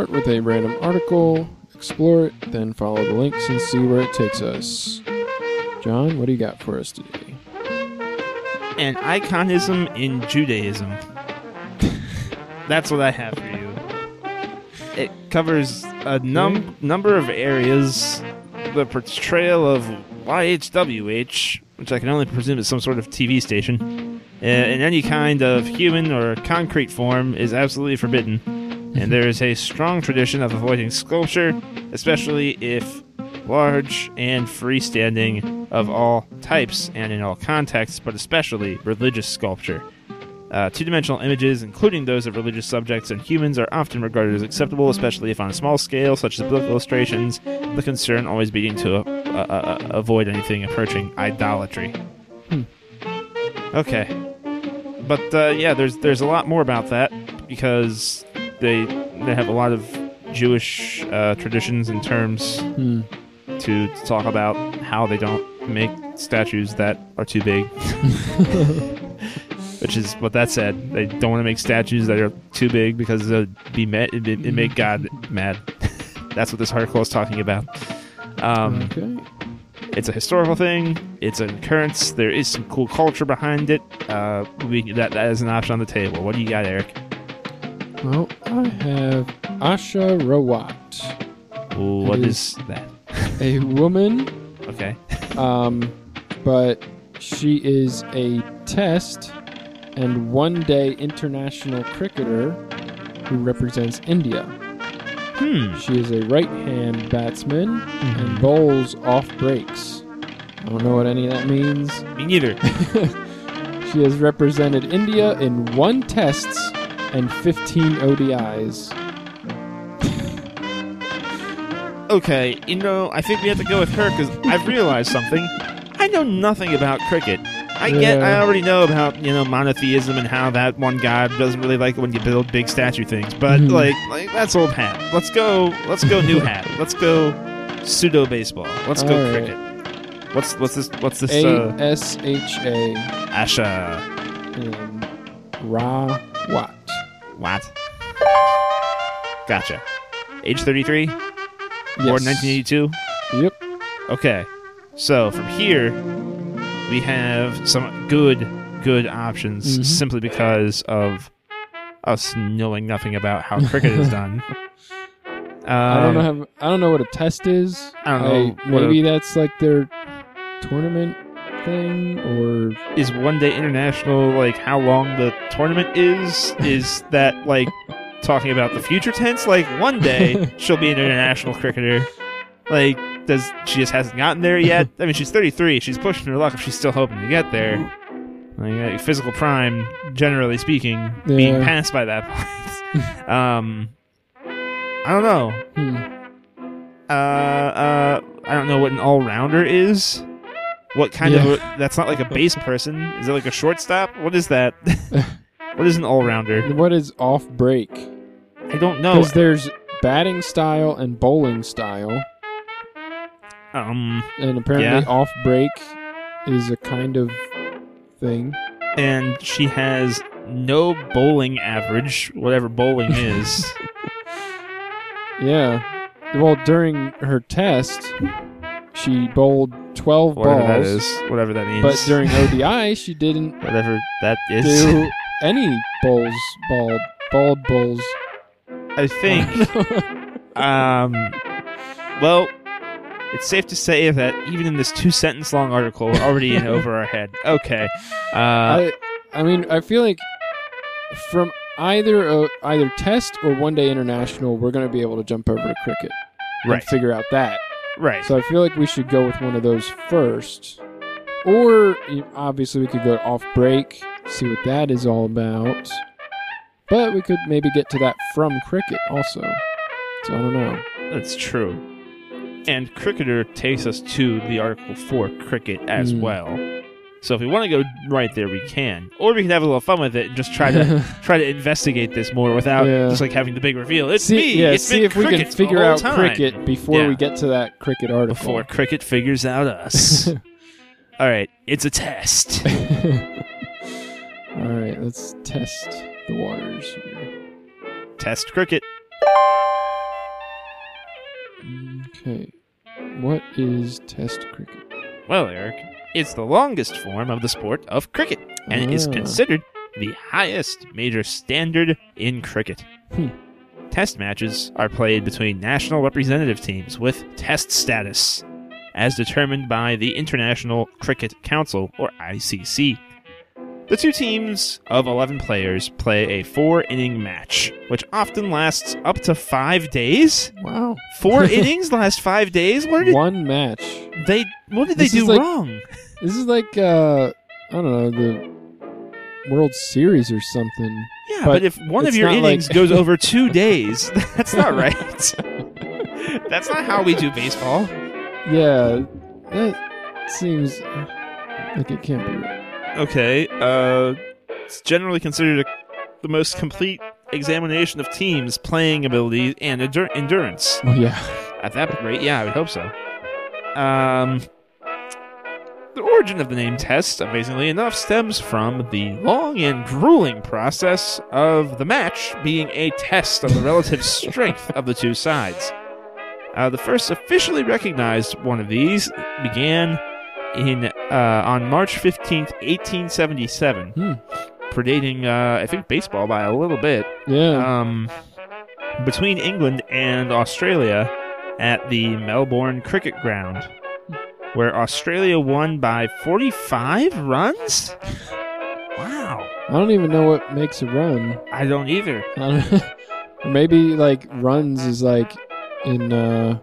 Start with a random article, explore it, then follow the links and see where it takes us. John, what do you got for us today? Aniconism in Judaism. That's what I have for you. It covers a num- hmm? number of areas. The portrayal of YHWH, which I can only presume is some sort of TV station, eh, in any kind of human or concrete form is absolutely forbidden. And there is a strong tradition of avoiding sculpture, especially if large and freestanding of all types and in all contexts, but especially religious sculpture. Uh, Two dimensional images, including those of religious subjects and humans, are often regarded as acceptable, especially if on a small scale, such as book illustrations, the concern always being to uh, uh, uh, avoid anything approaching idolatry. Hmm. Okay. But yeah, there's there's a lot more about that because they they have a lot of Jewish uh, traditions and terms Hmm. to talk about how they don't make statues that are too big. Which is what that said. They don't want to make statues that are too big because it'd be ma- it'd, it'd make God mad. That's what this article is talking about. Um, okay. it's a historical thing. It's an occurrence. There is some cool culture behind it. Uh, we, that that is an option on the table. What do you got, Eric? Well, I have Asha Rawat, Ooh, what It is that? a woman, Okay. um, but she is a test and one day international cricketer who represents India. Hmm. She is a right hand batsman and bowls off breaks. I don't know what any of that means. Me neither. She has represented India in one tests and 15 ODIs. Okay, you know, I think we have to go with her because I've realized something. I know nothing about cricket. I get, I already know about you know monotheism and how that one god doesn't really like it when you build big statue things. But Mhm. like, like that's old hat. Let's go, let's go new hat. Let's go pseudo baseball. Let's go All right. cricket. What's what's this? What's this? A Uh, S H A Asha. and Ra Wat. What? Gotcha. Age thirty three. Yes. Born nineteen eighty two. Yep. Okay. So from here, we have some good, good options Mhm. simply because of us knowing nothing about how cricket is done. Um, I don't know. How, I don't know what a test is. I don't know I- what a- maybe that's like their tournament thing, or is one day international like how long the tournament is? Is that like talking about the future tense? Like one day she'll be an international cricketer. Like does she just hasn't gotten there yet? I mean, she's 33. She's pushing her luck if she's still hoping to get there. Like, uh, physical prime, generally speaking, being Yeah. passed by that point. um, I don't know. hmm. Uh, uh, I don't know what an all rounder is. What kind of? A, that's not like a base person. Is it like a shortstop? What is that? what is an all rounder? what is off break? I don't know. Because there's batting style and bowling style, Um, and apparently Yeah. off break is a kind of thing. and she has no bowling average, whatever bowling is. Yeah. Well, during her test, she bowled 12 whatever that balls, is, whatever that means. but during ODI, she didn't whatever that is, do any bowls, balled, balled bowls. I think. Um, well, it's safe to say that even in this two sentence long article, we're already in over our head. Okay. Uh, I, I mean, I feel like from either uh, either test or one day international, we're going to be able to jump over to cricket Right. and figure out that. Right. So I feel like we should go with one of those first. Or you- obviously we could go off break, see what that is all about. But we could maybe get to that from cricket also. So I don't know. That's true. And cricketer takes us to the article for cricket as Hmm. well. So if we want to go right there, we can, or we can have a little fun with it and just try to try to investigate this more without Yeah. just like having the big reveal. It's see, me. yeah, it's see if we can figure out time. cricket before Yeah. we get to that cricket article. before cricket figures out us. All right, it's a test. all right, let's test the waters here. test cricket. Okay. What is test cricket? Well, Eric, it's the longest form of the sport of cricket, and it is Ah. considered the highest major standard in cricket. Hmm. Test matches are played between national representative teams with test status, as determined by the International Cricket Council, or ICC. The two teams of 11 players play a four inning match, which often lasts up to five days. Wow. Four innings last five days? What did One match. they what did they This is do like- wrong? This is like uh I don't know, the World Series or something. Yeah, But but, if one of it's your not innings like- goes over two days, that's not right. that's not how we do baseball. Yeah, that seems like it can't be right. Okay, uh, it's generally considered a, the most complete examination of teams' playing ability and endur- endurance. Well, yeah. At that rate, yeah, I would hope so. Um, the origin of the name test, amazingly enough, stems from the long and grueling process of the match being a test of the relative strength of the two sides. Uh, the first officially recognized one of these began in uh, on March fifteenth, eighteen seventy-seven, Hmm. predating uh, I think baseball by a little bit Yeah. um, between England and Australia at the Melbourne Cricket Ground, where Australia won by 45 runs? Wow. I don't even know what makes a run. I don't either. I don't, maybe like runs is like in uh,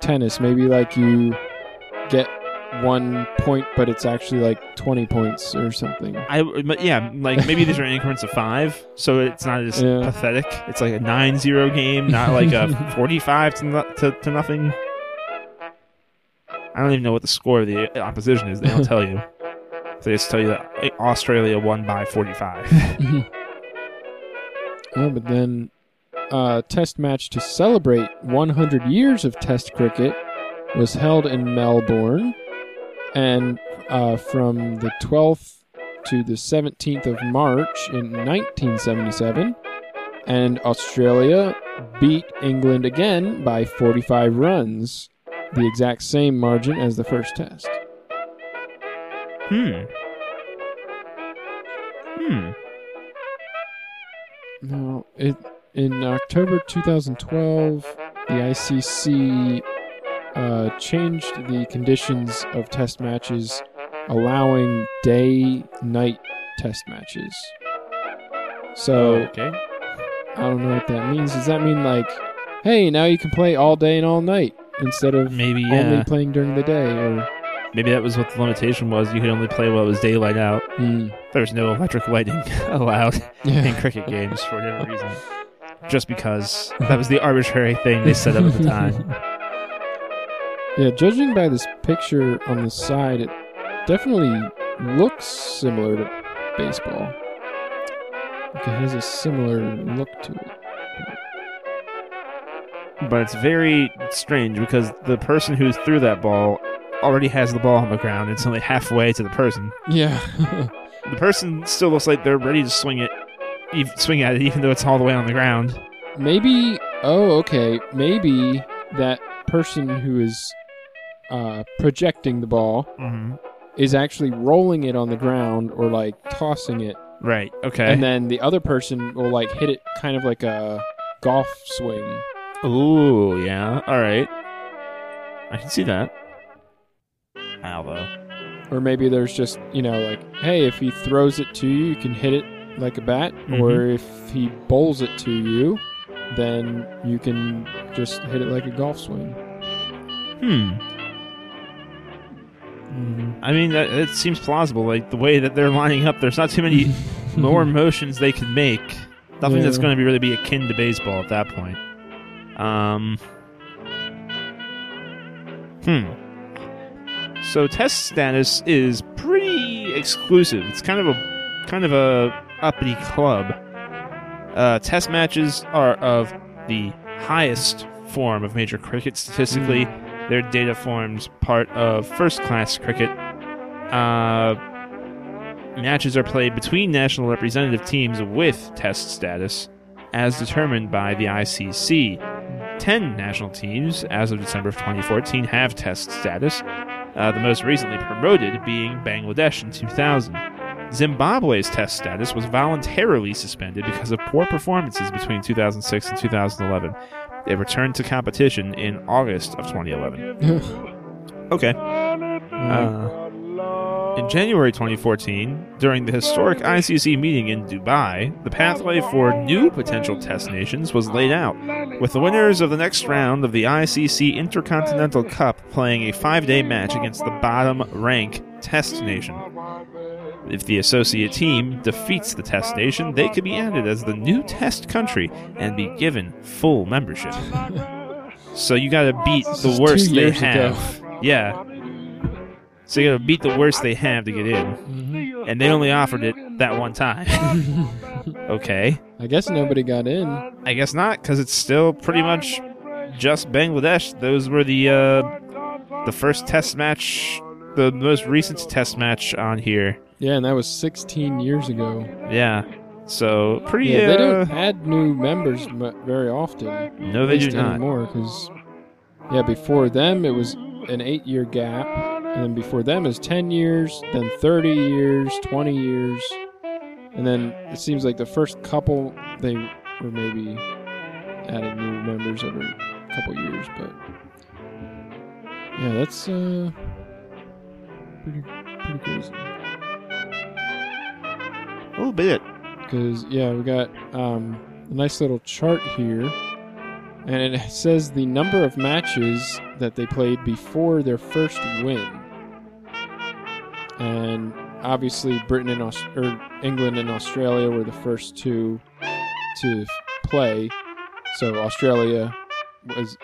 tennis. Maybe like you get one point, but it's actually like 20 points or something. I but yeah, like maybe these are in increments of five, so it's not as Yeah. pathetic. It's like a 9-0 game, not like a 45 to, no, to to nothing. I don't even know what the score of the opposition is. They don't tell you. They just tell you that Australia won by 45. Oh, but then a test match to celebrate 100 years of test cricket was held in Melbourne. And uh, from the 12th to the 17th of March in 1977. And Australia beat England again by 45 runs, the exact same margin as the first test. Hmm. Hmm. No, it in October 2012, the ICC uh, changed the conditions of test matches, allowing day-night test matches. So okay. I don't know what that means. Does that mean like, hey, now you can play all day and all night instead of Maybe only yeah. playing during the day? Or Maybe that was what the limitation was. You could only play while it was daylight out. Hmm. There was no electric lighting allowed in cricket games for whatever reason. Just because that was the arbitrary thing they set up at the time. yeah. Judging by this picture on the side, it definitely looks similar to baseball. Like it has a similar look to it. But it's very strange because the person who threw that ball already has the ball on the ground. It's only halfway to the person. Yeah. The person still looks like they're ready to swing it, swing at it, even though it's all the way on the ground. maybe. Oh, okay. Maybe that person who is uh, projecting the ball Mm-hmm. is actually rolling it on the ground or like tossing it, Right. Okay. and then the other person will like hit it kind of like a golf swing. Ooh, yeah. All right. I can see that. Ow, though. Or maybe there's just, you know, like, hey, if he throws it to you, you can hit it like a bat. Or if he bowls it to you, then you can just hit it like a golf swing. Hmm. I mean, that, it seems plausible. Like the way that they're lining up, there's not too many more motions they can make. Nothing that's going to be really be akin to baseball at that point. Um. Hmm. So test status is pretty exclusive. It's kind of a kind of a uppity club. Uh, test matches are of the highest form of major cricket statistically. Their data forms part of first class cricket. Uh, matches are played between national representative teams with test status, as determined by the ICC. Ten national teams, as of December of 2014, have test status, uh, the most recently promoted being Bangladesh in 2000. Zimbabwe's test status was voluntarily suspended because of poor performances between 2006 and 2011. They returned to competition in August of 2011. Okay. Uh, in January 2014, during the historic ICC meeting in Dubai, the pathway for new potential test nations was laid out, with the winners of the next round of the ICC Intercontinental Cup playing a five day match against the bottom rank test nation. If the associate team defeats the test nation, they could be added as the new test country and be given full membership. so you gotta beat the worst two they years ago. have. Yeah. So you gotta beat the worst they have to get in. Mhm. And they only offered it that one time. okay. I guess nobody got in. I guess not, because it's still pretty much just Bangladesh. Those were the uh, the first test match, the most recent test match on here. Yeah, and that was 16 years ago. Yeah. So pretty. Yeah, they uh, don't add new members very often. no, they do not anymore. Because yeah, before them it was an eight-year gap, and then before them is 10 years, then 30 years, 20 years, and then it seems like the first couple they were maybe adding new members every couple years, but yeah, that's uh pretty pretty crazy. Little bit. because yeah, we got um, a nice little chart here, and it says the number of matches that they played before their first win, and obviously Britain and Aus- or England and Australia were the first two to play. So Australia was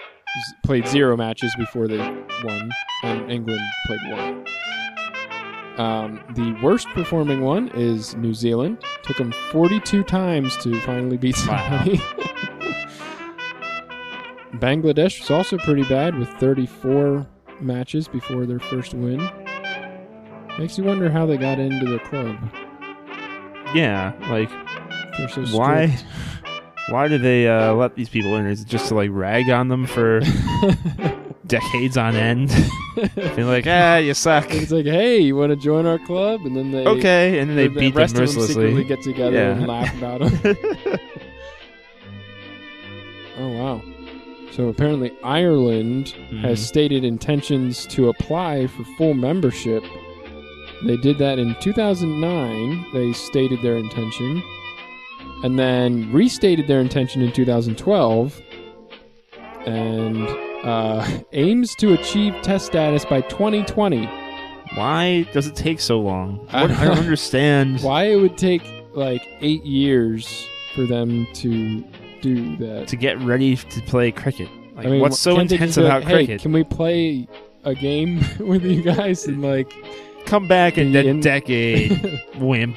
played zero matches before they won, and England played one. Um, the worst performing one is New Zealand. Took them 42 times to finally beat Wow. Bangladesh was also pretty bad with 34 matches before their first win. Makes you wonder how they got into the club. Yeah. Like, so why? Why do they uh, let these people in? Is it just to like rag on them for decades on end? Being like, ah, you suck. it's like, hey, you want to join our club? And then they Okay, and then they the beat them rest of them secretly mercilessly. get together Yeah. and laugh about them. oh wow! So apparently Ireland has Mhm. stated intentions to apply for full membership. They did that in 2009. They stated their intention, and then restated their intention in 2012, and uh, aims to achieve test status by 2020. Why does it take so long? I don't I don't understand. Why it would take like eight years for them to do that? to get ready to play cricket. Like, I mean, what's so intense about like, hey, cricket? Can we play a game with you guys and like? Come back in be a decade, wimp.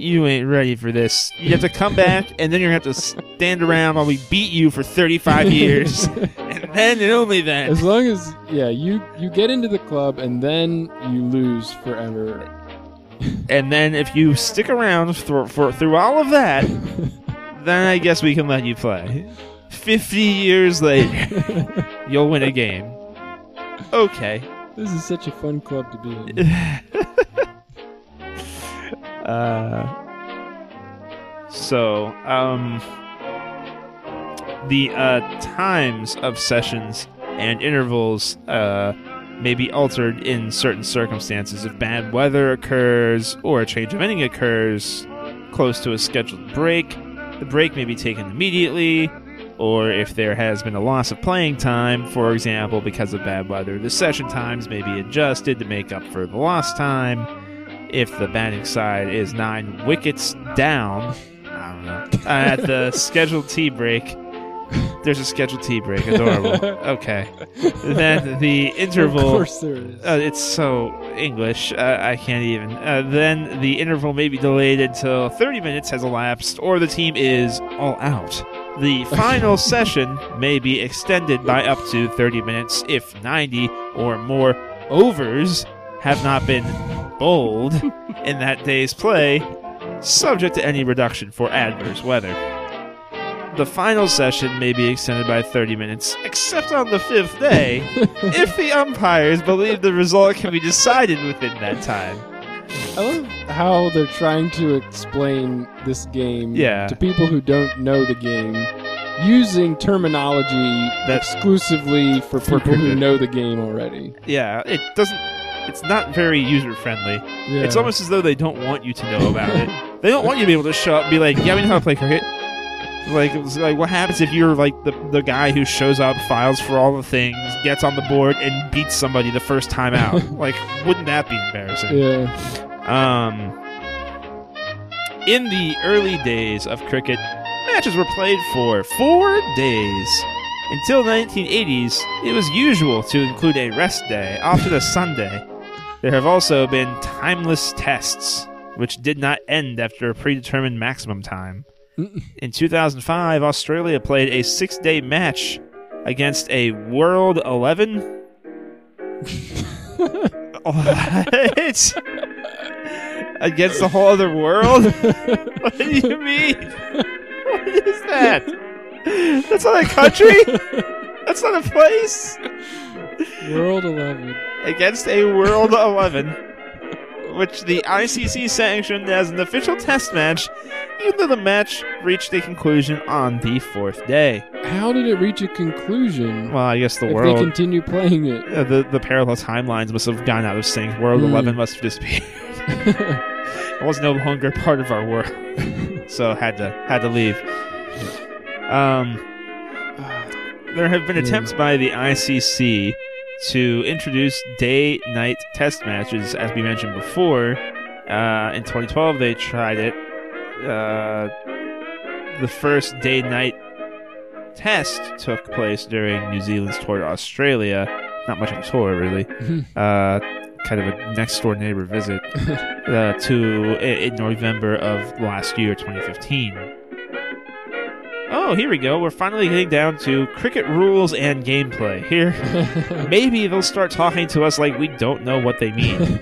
You ain't ready for this. You have to come back, and then you're gonna have to stand around while we beat you for 35 years, and then and only then. as long as yeah, you you get into the club and then you lose forever. And then if you stick around for, for through all of that, then I guess we can let you play. 50 years later, you'll win a game. Okay. this is such a fun club to be in. Uh, so, um, the uh, times of sessions and intervals uh, may be altered in certain circumstances. If bad weather occurs or a change of inning occurs close to a scheduled break, the break may be taken immediately, or if there has been a loss of playing time, for example, because of bad weather, the session times may be adjusted to make up for the lost time. If the batting side is nine wickets down, I don't know, uh, at the scheduled tea break, there's a scheduled tea break. Adorable. Okay. Then the interval. Of course there is. Uh, it's so English. Uh, I can't even. Uh, then the interval may be delayed until 30 minutes has elapsed, or the team is all out. The final session may be extended by up to 30 minutes if 90 or more overs have not been bowled in that day's play, subject to any reduction for adverse weather. The final session may be extended by 30 minutes, except on the fifth day, if the umpires believe the result can be decided within that time. I love how they're trying to explain this game Yeah. to people who don't know the game using terminology That's- exclusively For people who know the game already. Yeah, it doesn't. It's not very user friendly. Yeah. It's almost as though they don't want you to know about it. They don't want you to be able to show up and be like, "Yeah, we know how to play cricket." Like, like what happens if you're like the the guy who shows up, files for all the things, gets on the board, and beats somebody the first time out? like, wouldn't that be embarrassing? yeah. Um, in the early days of cricket, matches were played for four days. Until the 1980s, it was usual to include a rest day, often a Sunday. There have also been timeless tests, which did not end after a predetermined maximum time. In 2005, Australia played a six day match against a World 11. what? Against the whole other world? what do you mean? What is that? That's not a country? That's not a place? World 11. Against a World 11, which the ICC sanctioned as an official test match, even though the match reached a conclusion on the fourth day. How did it reach a conclusion Well, I guess the if world. they continue playing it? uh, the, the parallel timelines must have gone out of sync. World Hmm. 11 must have disappeared. it was no longer part of our world. so had to had to leave. Um, there have been attempts by the ICC to introduce day-night test matches, as we mentioned before. Uh, in 2012, they tried it. Uh, the first day-night test took place during New Zealand's tour to Australia. Not much of a tour, really. Uh, kind of a next-door neighbor visit uh, to in November of last year, 2015. Oh, here we go. We're finally getting down to cricket rules and gameplay. Here, maybe they'll start talking to us like we don't know what they mean.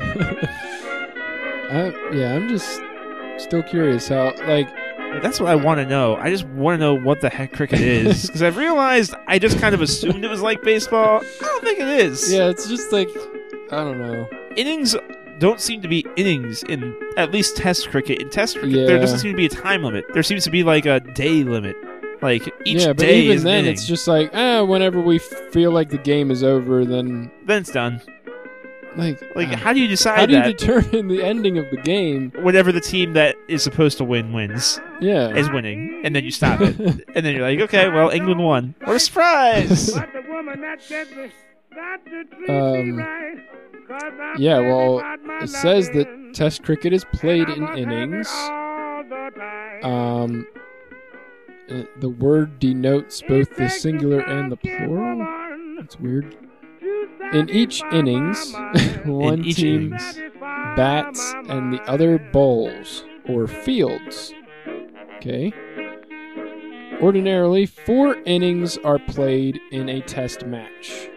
I, yeah, I'm just still curious how, like, That's what I want to know. I just want to know what the heck cricket is because I've realized I just kind of assumed it was like baseball. I don't think it is. yeah, it's just like, I don't know. innings don't seem to be innings in at least test cricket. In test cricket, Yeah. there doesn't seem to be a time limit. There seems to be like a day limit. Like each yeah, but day even is then, inning. it's just like, ah, whenever we feel like the game is over, then then it's done. like, Like, ah, how do you decide how do you that? determine the ending of the game? Whenever the team that is supposed to win wins Yeah, is winning, and then you stop it, and then you're like, okay, well, England won. What a surprise! But the woman that said this, got to treat Um, me right, 'cause I'm yeah. Well, it says that Test cricket is played in must have it innings. all the time. Um, uh, the word denotes both the singular and the plural. That's weird. In each innings, one In each team innings. Bats and the other bowls or fields. Okay. Ordinarily, four innings are played in a test match,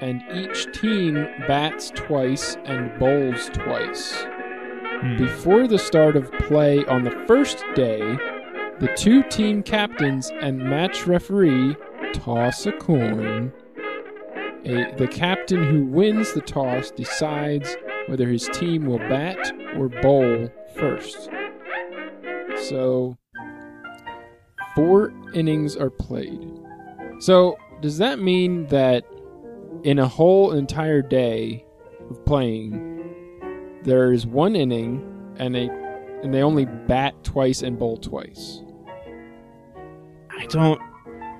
and each team bats twice and bowls twice. Hmm. Before the start of play on the first day, the two team captains and match referee toss a coin. A, the captain who wins the toss decides whether his team will bat or bowl first. So, four innings are played. So, does that mean that in a whole entire day of playing, there is one inning and a and they only bat twice and bowl twice? I don't.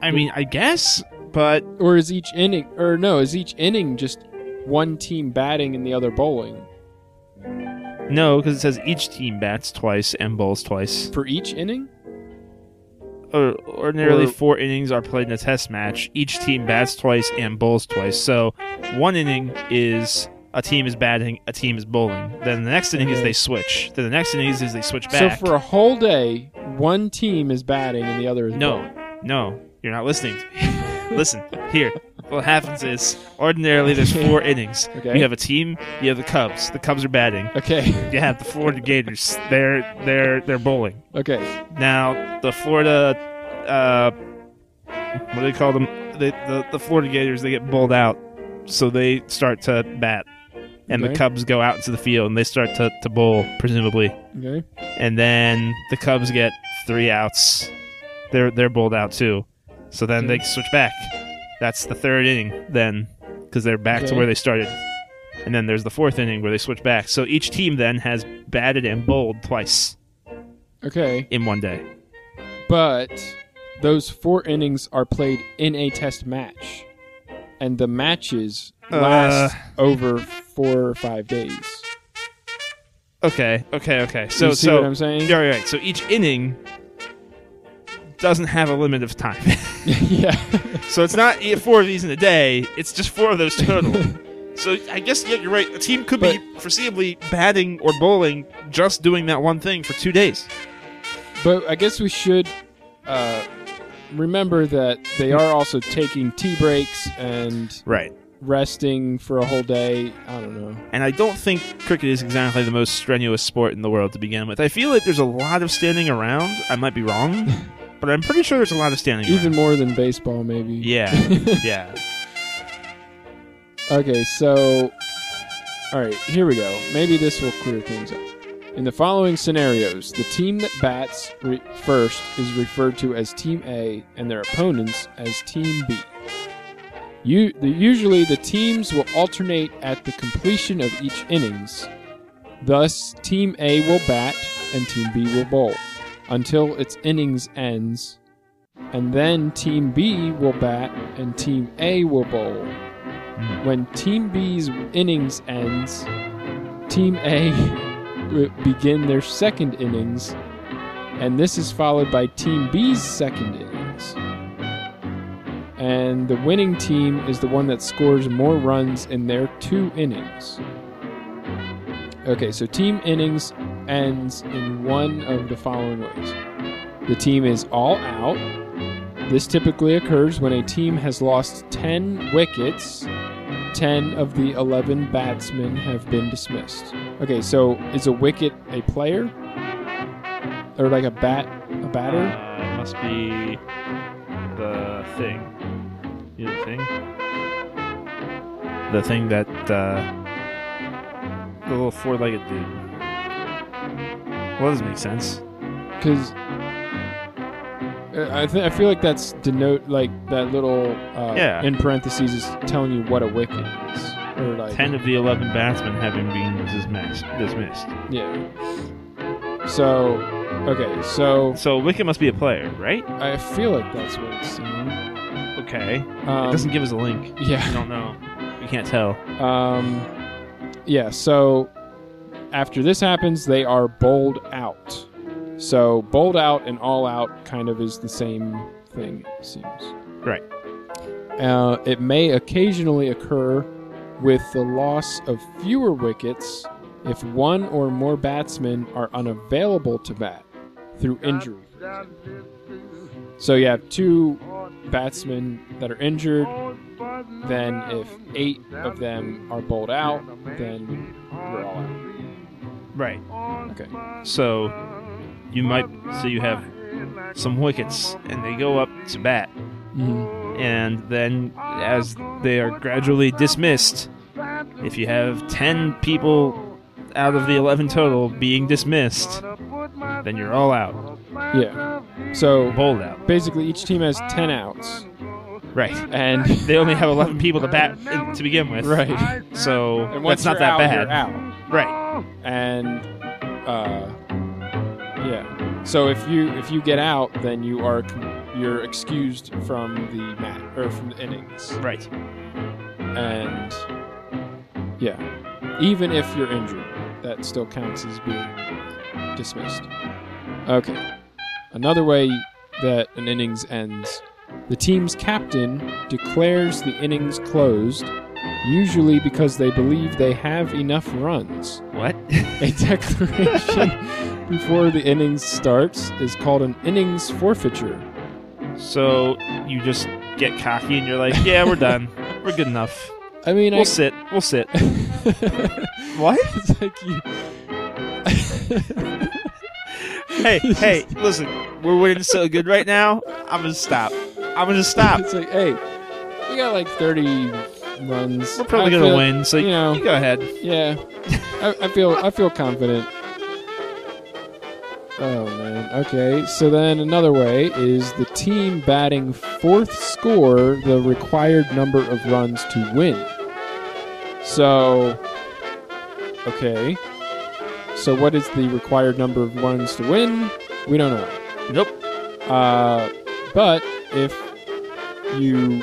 I mean, I guess, but Or is each inning, or no, is each inning just one team batting and the other bowling no, because it says each team bats twice and bowls twice. for each inning? Or, ordinarily, Or- four innings are played in a test match. Each team bats twice and bowls twice. So, one inning is a team is batting, a team is bowling. Then the next inning is they switch. Then the next inning is, they switch back. So for a whole day, one team is batting and the other is No, bowling. no, you're not listening. Listen, here. What happens is ordinarily there's four innings. Okay. You have a team. You have the Cubs. The Cubs are batting. Okay. You have the Florida Gators. They're they're they're bowling. Okay. Now the Florida, uh, what do they call them? The, the the Florida Gators they get bowled out, so they start to bat, and the Cubs go out into the field and they start to, to bowl presumably, Okay. and then the Cubs get three outs. They're they're bowled out too, so then they switch back. That's the third inning then, because they're back to where they started. And then there's the fourth inning where they switch back. So each team then has batted and bowled twice Okay. in one day. But those four innings are played in a test match, and the matches last over four or five days. Okay, okay, okay. So, you see so what I'm saying? yeah, right. So each inning doesn't have a limit of time. yeah. so it's not four of these in a day. It's just four of those total. so I guess yeah, you're right. A team could be foreseeably batting or bowling, just doing that one thing for two days. But I guess we should uh, remember that they are also taking tea breaks and Right. Resting for a whole day. I don't know. And I don't think cricket is exactly the most strenuous sport in the world to begin with. I feel like there's a lot of standing around. I might be wrong, but I'm pretty sure there's a lot of standing Even around. more than baseball, maybe. Yeah, yeah. Okay, so. Alright, here we go. Maybe this will clear things up. In the following scenarios, the team that bats re- first is referred to as Team A and their opponents as Team B. You, the, usually, the teams will alternate at the completion of each innings. Thus, Team A will bat and Team B will bowl until its innings ends, and then Team B will bat and Team A will bowl. When Team B's innings ends, Team A begin their second innings, and this is followed by Team B's second innings. And the winning team is the one that scores more runs in their two innings. Okay, so team innings ends in one of the following ways. The team is all out. This typically occurs when a team has lost 10 wickets 10 of the 11 batsmen have been dismissed. Okay, so is a wicket a player? Or like a bat a batter? Uh, must be thing. You know the thing? The thing that uh, the little four-legged dude. Well, doesn't make sense. Cuz I, th- I feel like that's denote like that little uh, Yeah. in parentheses is telling you what a wicket is or like Ten of the eleven batsmen having been dismissed. Dismissed. yeah so okay so So wicket must be a player, right? I feel like that's what it's saying Okay. um, it doesn't give us a link. yeah We don't know. We can't tell. Um, yeah, so after this happens, they are bowled out. So bowled out and all out kind of is the same thing, it seems. Right. Uh, it may occasionally occur with the loss of fewer wickets if one or more batsmen are unavailable to bat through injury. So you have two batsmen that are injured, then if eight of them are bowled out, then you're all out. Right. Okay. So you might so you have some wickets and they go up to bat Mhm. and then as they are gradually dismissed if you have 10 people out of the 11 total being dismissed then you're all out Yeah. So bowled out basically, each team has ten outs, right and they only have 11 people to bat to begin with right. so And that's not that out, bad out. right And uh, yeah. So if you if you get out, then you are you're excused from the mat or from the innings. Right. And yeah, even if you're injured, that still counts as being dismissed. Okay. Another way that an innings ends the team's captain declares the innings closed, usually because they believe they have enough runs. What? A declaration before the innings starts is called an innings forfeiture. so you just get cocky and you're like, yeah, we're done. We're good enough. I mean, We'll sit. We'll sit. What? it's like you. hey, hey, listen. We're winning so good right now. I'm gonna stop. I'm gonna stop. It's like, hey, we got like 30 runs. We're probably I gonna feel- win. So you you, know. you go ahead. Yeah, I, I feel I feel confident. Oh man. Okay, so then another way is the team batting fourth score the required number of runs to win. So, okay. So what is the required number of runs to win? We don't know. Nope. Uh, but if you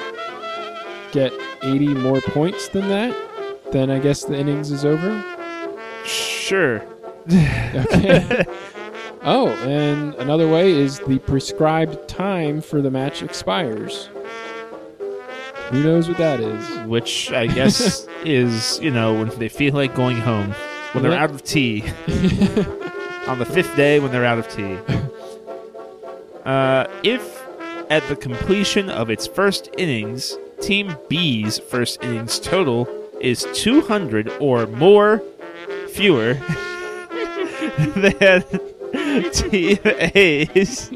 get 80 more points than that, then I guess the innings is over. Sure. Okay. oh, and another way is the prescribed time for the match expires. Who knows what that is? Which I guess is, you know, when they feel like going home. When they're out of tea. On the fifth day when they're out of tea. Uh, if at the completion of its first innings, Team B's first innings total is 200 or more fewer than Team A's,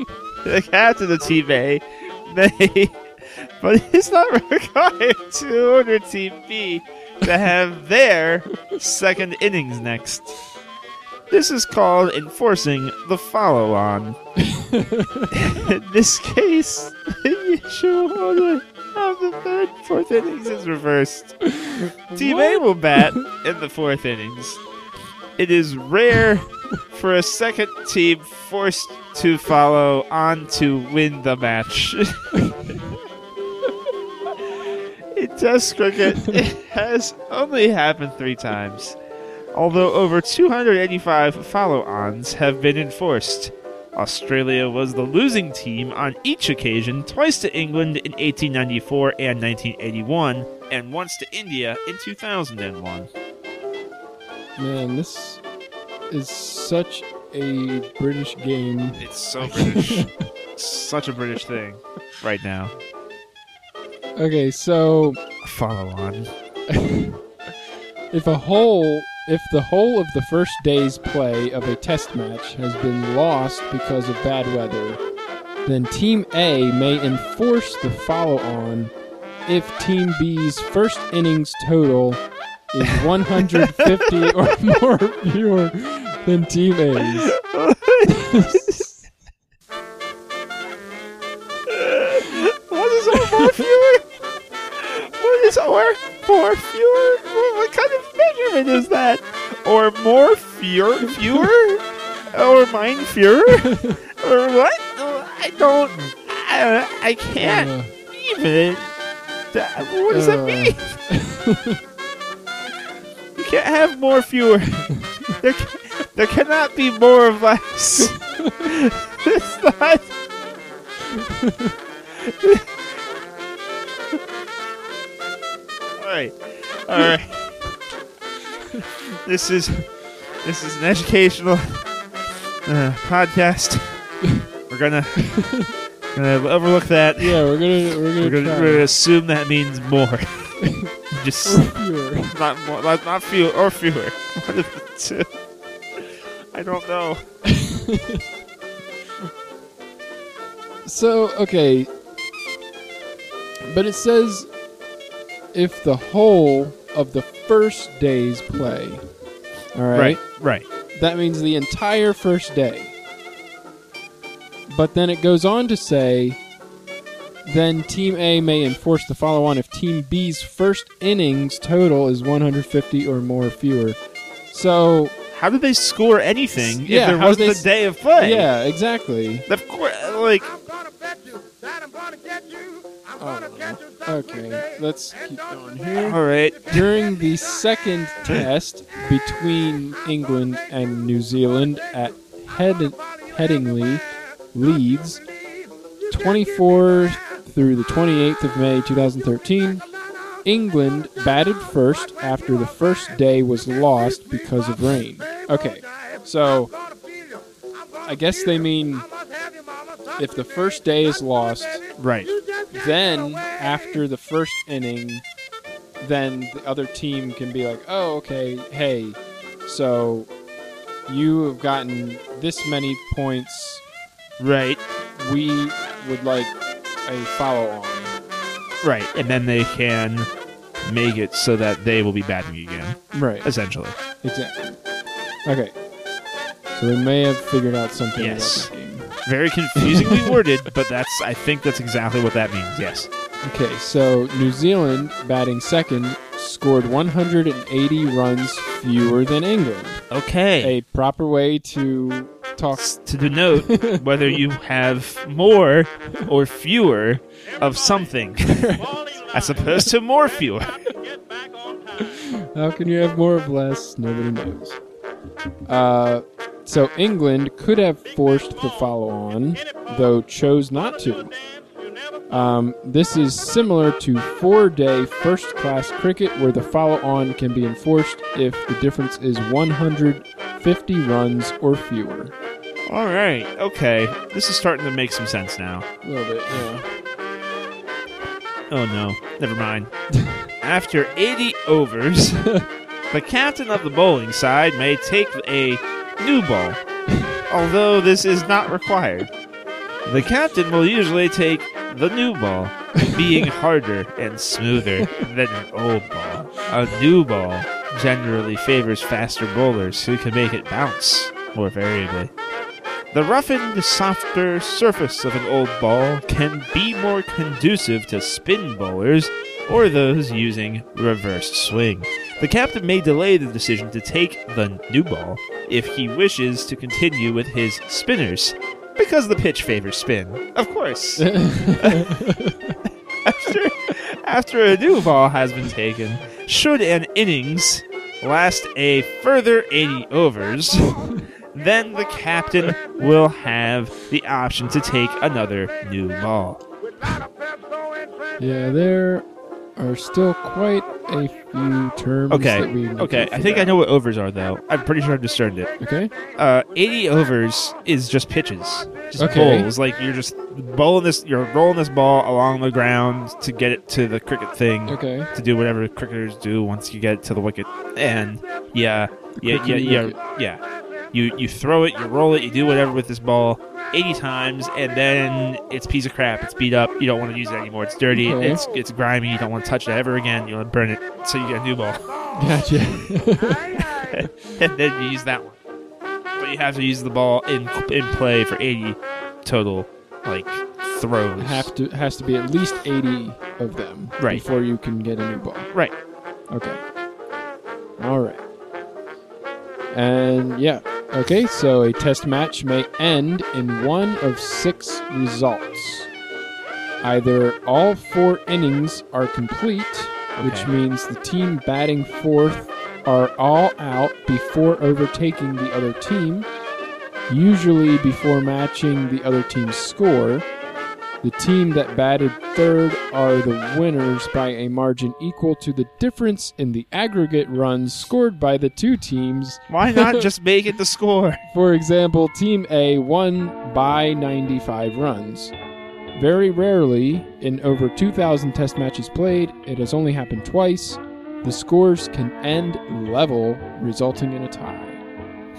the captain of Team A may, but it's not required to order Team B to have their second innings next. This is called enforcing the follow on. In this case, the usual order of the third fourth innings is reversed. Team A will bat in the fourth innings. It is rare for a second team forced to follow on to win the match. In Test cricket, it has only happened three times, although over 285 follow ons have been enforced. Australia was the losing team on each occasion, twice to England in 1894 and 1981, and once to India in 2001. Man, this is such a British game. It's so British. Such a British thing right now. Okay, so Follow on. if a whole if the whole of the first day's play of a test match has been lost because of bad weather, then Team A may enforce the follow on if Team B's first innings total is 150 or more fewer than Team A's. more fewer? What kind of measurement is that? Or more fewer? Fewer? or mine fewer? or what? I don't. I, I can't Uh, even. What does that Uh. mean? You can't have more fewer. There, there cannot be more of less. it's not. Right, all right. This is this is an educational uh, podcast. We're gonna gonna overlook that. yeah, we're gonna we're gonna, We're gonna, try. we're gonna assume that means more. Just Or fewer. not more, not, not fewer or fewer. One of the two. I don't know. So, okay. But it says if the whole of the first day's play. All right. right. That means the entire first day. But then it goes on to say then Team A may enforce the follow on if Team B's first innings total is 150 or more fewer. So, How did they score anything Yeah, if there wasn't they a s- day of play? yeah, exactly. Of course, like I'm gonna bet you that I don't know. Okay, let's keep going here. All right. During the second test between England and New Zealand at Head- Headingley, Leeds, 24 through the 28th of May 2013, England batted first after the first day was lost because of rain. Okay, so I guess they mean if the first day is lost, Right. Then after the first inning, then the other team can be like, "Oh, okay, hey, so you have gotten this many points. Right. We would like a follow-on." Right. And then they can make it so that they will be batting again, Right. essentially. Exactly. Okay. So we may have figured out something Yes. about game. Very confusingly worded, but that's I think that's exactly what that means. Yes. Okay, so New Zealand batting second scored 180 runs fewer than England. Okay. A proper way to talk to denote whether you have more or fewer of something, as opposed to more fewer. How can you have more of less? Nobody knows. Uh, so England could have forced the follow on, though chose not to. Um, this is similar to four day first class cricket, where the follow on can be enforced if the difference is 150 runs or fewer. All right. Okay. This is starting to make some sense now. A little bit, yeah. Oh no. Never mind. After 80 overs, the captain of the bowling side may take a new ball, although this is not required. The captain will usually take the new ball, being harder and smoother than an old ball. A new ball generally favors faster bowlers who can make it bounce more variably. The roughened, softer surface of an old ball can be more conducive to spin bowlers or those using reverse swing. The captain may delay the decision to take the new ball if he wishes to continue with his spinners, because the pitch favors spin. Of course. after, after a new ball has been taken, should an innings last a further 80 overs, then the captain will have the option to take another new ball. Yeah, there are still quite a few terms Okay, that we okay. I think I know what overs are, though. I'm pretty sure I've discerned it. Okay. Uh, 80 overs is just pitches, just Okay. bowls. Like you're just bowling this, you're rolling this ball along the ground to get it to the cricket thing. Okay. to do whatever cricketers do once you get it to the wicket. And yeah, yeah, yeah, yeah, yeah. You you throw it, you roll it, you do whatever with this ball 80 times, and then it's a piece of crap. It's beat up. You don't want to use it anymore. It's dirty. Okay. It's it's grimy. You don't want to touch it ever again. You want to burn it. So you get a new ball, Gotcha. and then you use that one. But you have to use the ball in in play for 80 total like throws. Have to has to be at least eighty of them Right. before you can get a new ball. Right. Okay. All right. And yeah. Okay, so a test match may end in one of six results. Either all four innings are complete, which means the team batting fourth are all out before overtaking the other team, usually before matching the other team's score. The team that batted third are the winners by a margin equal to the difference in the aggregate runs scored by the two teams. Why not just make it the score? For example, Team A won by 95 runs. Very rarely, in over 2,000 test matches played, it has only happened twice. The scores can end level, resulting in a tie.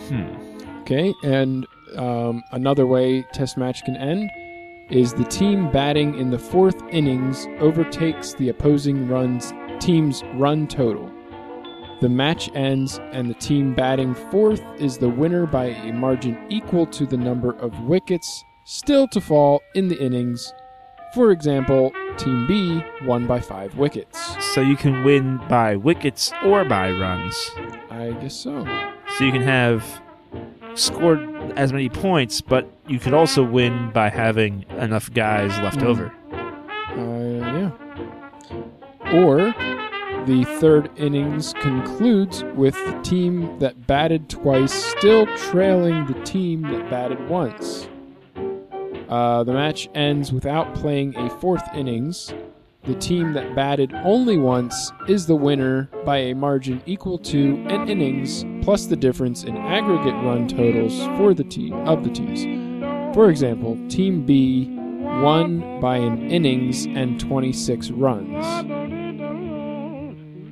Hmm. Okay, and um, another way test match can end is the team batting in the fourth innings overtakes the opposing runs team's run total. The match ends, and the team batting fourth is the winner by a margin equal to the number of wickets still to fall in the innings. For example, Team B won by five wickets. So you can win by wickets or by runs. I guess so. So you can have scored as many points, but you could also win by having enough guys left Hmm. over. Uh, yeah. Or the third innings concludes with the team that batted twice still trailing the team that batted once. Uh, the match ends without playing a fourth innings. The team that batted only once is the winner by a margin equal to an innings plus the difference in aggregate run totals for the team of the teams. For example, Team B won by an innings and 26 runs.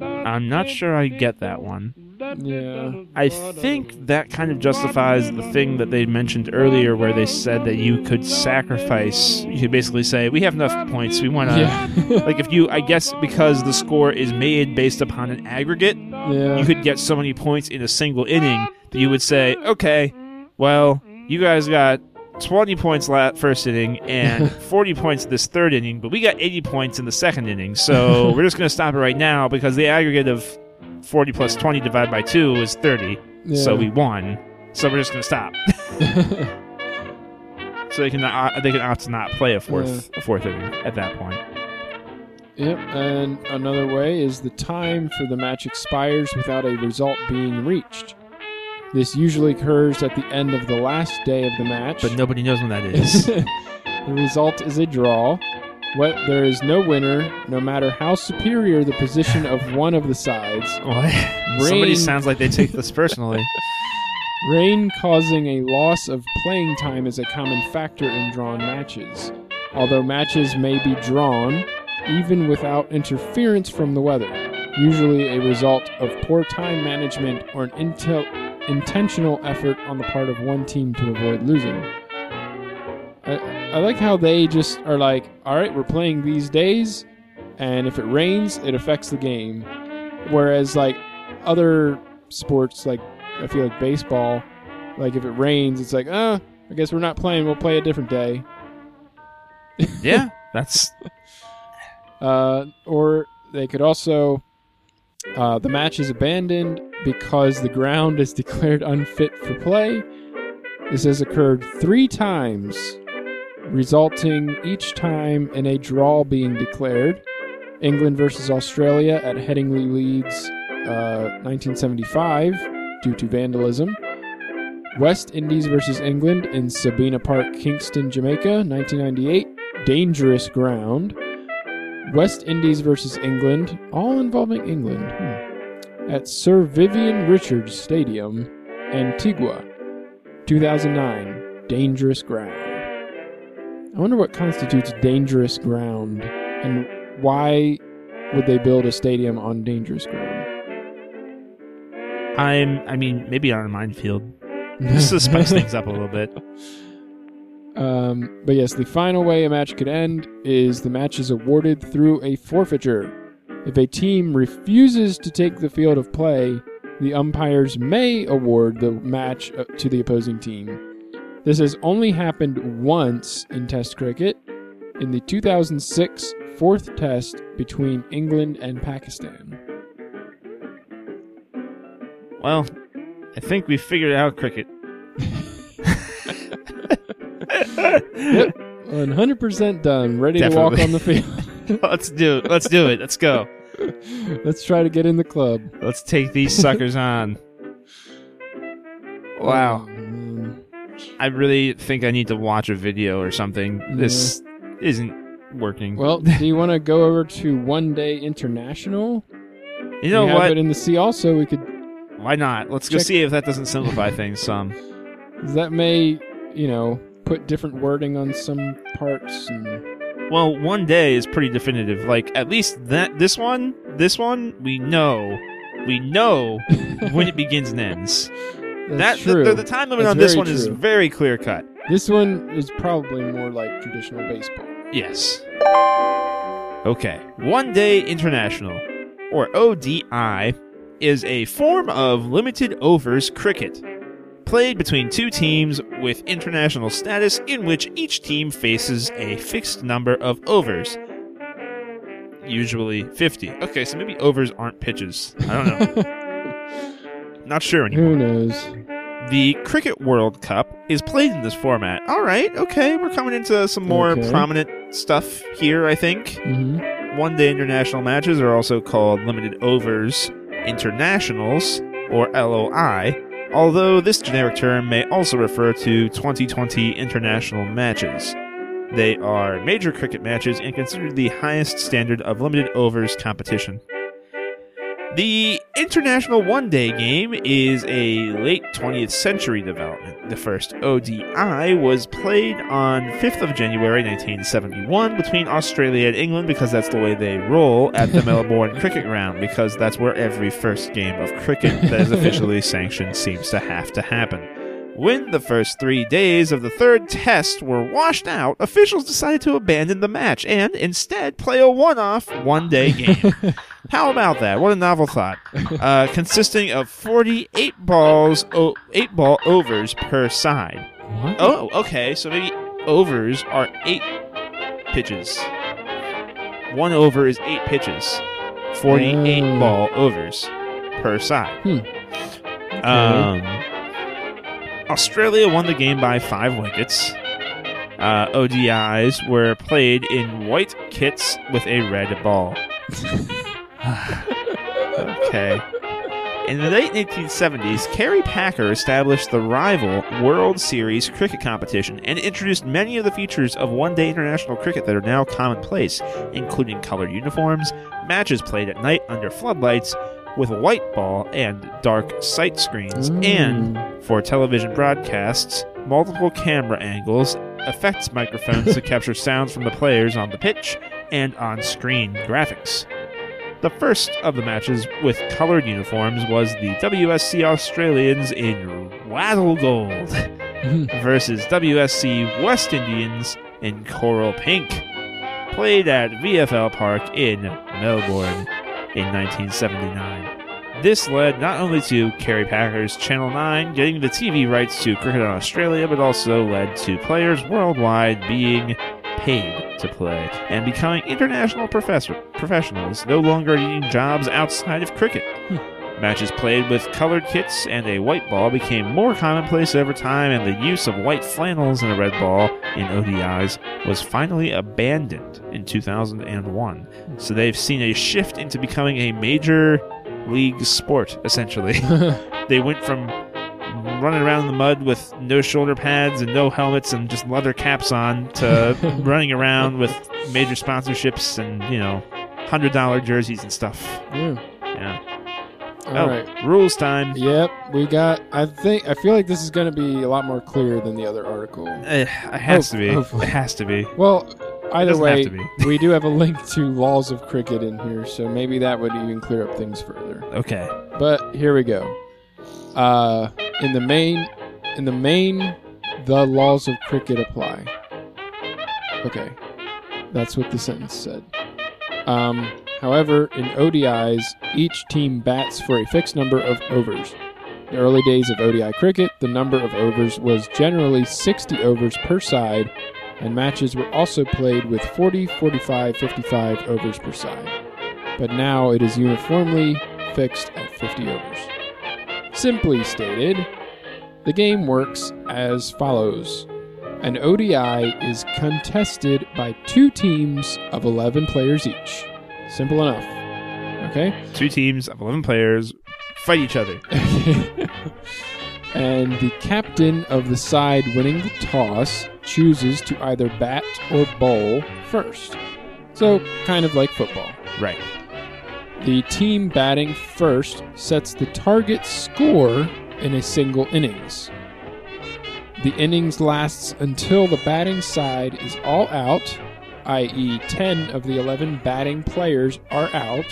I'm not sure I get that one. Yeah. I think that kind of justifies the thing that they mentioned earlier where they said that you could sacrifice you could basically say we have enough points we want to Yeah. like if you I guess because the score is made based upon an aggregate yeah. you could get so many points in a single inning that you would say okay well you guys got 20 points last first inning and 40 points this third inning but we got 80 points in the second inning so we're just going to stop it right now because the aggregate of 40 plus 20 divided by 2 is 30 so we won. So we're just gonna stop. so they can uh, they can opt to not play a fourth a fourth inning at that point. Yep, and another way is the time for the match expires without a result being reached. This usually occurs at the end of the last day of the match. But nobody knows when that is. the result is a draw. What, there is no winner, no matter how superior the position of one of the sides. what? Somebody sounds like they take this personally. Rain causing a loss of playing time is a common factor in drawn matches. Although matches may be drawn, even without interference from the weather, usually a result of poor time management or an intel- intentional effort on the part of one team to avoid losing. I, I like how they just are like, all right, we're playing these days, and if it rains, it affects the game. Whereas, like, other sports, like, I feel like baseball, like, if it rains, it's like, uh, I guess we're not playing, we'll play a different day. yeah, that's Uh, or they could also, uh, the match is abandoned because the ground is declared unfit for play. This has occurred three times, resulting each time in a draw being declared. England versus Australia at Headingley, Leeds, uh, 1975, due to vandalism. West Indies versus England in Sabina Park, Kingston, Jamaica, 1998, dangerous ground. West Indies versus England, all involving England, hmm. at Sir Vivian Richards Stadium, Antigua, 2009, dangerous ground. I wonder what constitutes dangerous ground and why would they build a stadium on dangerous ground? I'm. I mean, maybe on a minefield. Just to spice things up a little bit. Um, but yes, the final way a match could end is the match is awarded through a forfeiture. If a team refuses to take the field of play, the umpires may award the match uh, to the opposing team. This has only happened once in Test cricket, in the 2006 fourth Test between England and Pakistan. Well, I think we figured out cricket. Yep, 100% done, ready to walk on the field. Let's do it. Let's do it. Let's go. Let's try to get in the club. Let's take these suckers on. Wow. I really think I need to watch a video or something. This mm. isn't working. Well, do you want to go over to One Day International? you know we have what? it in the sea. Also, we could. Why not? Let's go see if that doesn't simplify things some. That may, you know, put different wording on some parts. And, Well, one day is pretty definitive. Like at least that this one, this one, we know, we know when it begins and ends. That's that the- true. The, the time limit That's on this very one is true. very clear cut. this one is probably more like traditional baseball. Yes. Okay. One Day International, or ODI, is a form of limited overs cricket played between two teams with international status in which each team faces a fixed number of overs. Usually 50. Okay, so maybe overs aren't pitches. I don't know. Not sure anymore. Who knows? The Cricket World Cup is played in this format. All right, okay, we're coming into some more Okay. prominent stuff here, I think. hmm one day international matches are also called limited overs internationals, or LOI, although this generic term may also refer to 2020 international matches. They are major cricket matches and considered the highest standard of limited overs competition. The International One Day game is a late 20th century development. The first ODI was played on 5th of January 1971 between Australia and England because that's the way they roll at the Melbourne Cricket Ground because that's where every first game of cricket that is officially sanctioned seems to have to happen. When the first three days of the third test were washed out, officials decided to abandon the match and instead play a one off one day game. How about that? What a novel thought. Uh, consisting of 48 balls, o- 8 ball overs per side. What? Oh, okay, so maybe overs are 8 pitches. One over is 8 pitches. 48 Oh. ball overs per side. Okay. Um, Australia won the game by five wickets. Uh, ODIs were played in white kits with a red ball. okay. In the late 1970s, Kerry Packer established the rival World Series cricket competition and introduced many of the features of one day international cricket that are now commonplace, including colored uniforms, matches played at night under floodlights with a white ball and dark sight screens, and Mm. for television broadcasts, multiple camera angles, effects microphones to capture sounds from the players on the pitch, and on screen graphics. The first of the matches with colored uniforms was the WSC Australians in Wattle Gold versus WSC West Indians in Coral Pink, played at VFL Park in Melbourne in 1979. This led not only to Kerry Packer's Channel 9 getting the TV rights to cricket in Australia, but also led to players worldwide being paid to play and becoming international professor- professionals, no longer needing jobs outside of cricket. Hmm. Matches played with colored kits and a white ball became more commonplace over time, and the use of white flannels and a red ball in ODIs was finally abandoned in 2001. So they've seen a shift into becoming a major league sport, essentially. they went from running around in the mud with no shoulder pads and no helmets and just leather caps on to running around with major sponsorships and, you know, $100 jerseys and stuff. Yeah. All oh, right. rules time. Yep, we got. I think. I feel like this is going to be a lot more clear than the other article. Eh, It has Hope- to be. hopefully. It has to be. Well, either way, we do have a link to laws of cricket in here, so maybe that would even clear up things further. Okay. But here we go. Uh, in the main, in the main, the laws of cricket apply. Okay, that's what the sentence said. Um, however, in ODIs, each team bats for a fixed number of overs. In the early days of ODI cricket, the number of overs was generally 60 overs per side, and matches were also played with 40, 45, 55 overs per side. But now it is uniformly fixed at 50 overs. Simply stated, the game works as follows An ODI is contested by two teams of 11 players each. Simple enough. Okay? Two teams of 11 players fight each other. and the captain of the side winning the toss chooses to either bat or bowl first. So, kind of like football. Right. The team batting first sets the target score in a single innings. The innings lasts until the batting side is all out, i.e., 10 of the 11 batting players are out,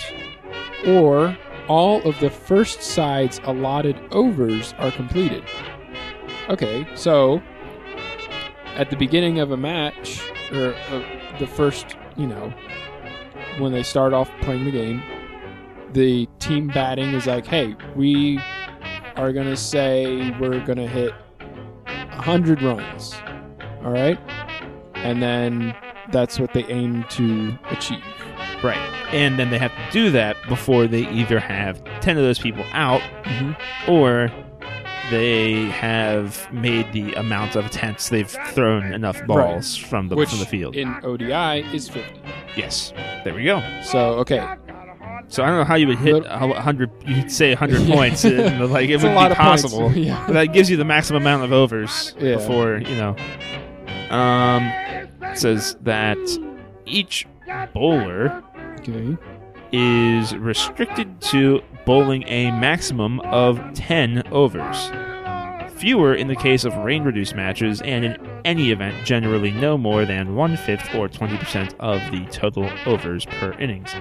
or all of the first side's allotted overs are completed. Okay, so at the beginning of a match, or uh, the first, you know, when they start off playing the game, the team batting is like, hey, we are going to say we're going to hit 100 runs. All right? And then that's what they aim to achieve. Right. And then they have to do that before they either have 10 of those people out Mhm. or they have made the amount of attempts they've thrown enough balls from the Which from the field. in ODI is 50. Yes. There we go. So okay, So I don't know how you would hit a hundred. You'd say hundred Yeah. points, and, like it would be points. possible. Yeah. But that gives you the maximum amount of overs Yeah. before you know. Um, says that each bowler okay, is restricted to bowling a maximum of 10 overs. Fewer in the case of rain reduced matches, and in any event, generally no more than one fifth or 20% of the total overs per innings.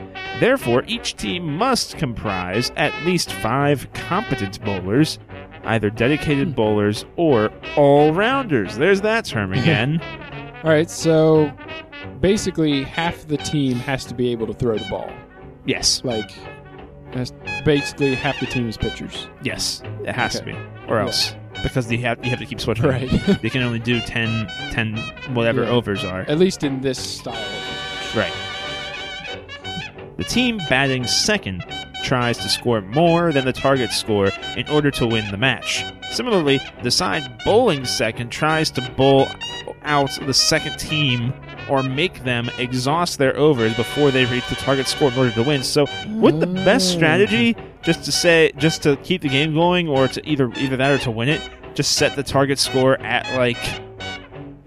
Therefore, each team must comprise at least five competent bowlers, either dedicated hmm. bowlers or all rounders. There's that term again. All right. So basically, half the team has to be able to throw the ball. yes, Like, that's basically half the team is pitchers. yes, it has Okay. to be, or else. Because you have, you have to keep switching. Right. they can only do 10, 10 whatever Yeah. overs are. At least in this style. Right. The team batting second tries to score more than the target score in order to win the match. Similarly, the side bowling second tries to bowl out the second team or make them exhaust their overs before they reach the target score in order to win. So, would the best Oh. strategy just to say just to keep the game going or to either either that or to win it, just set the target score at like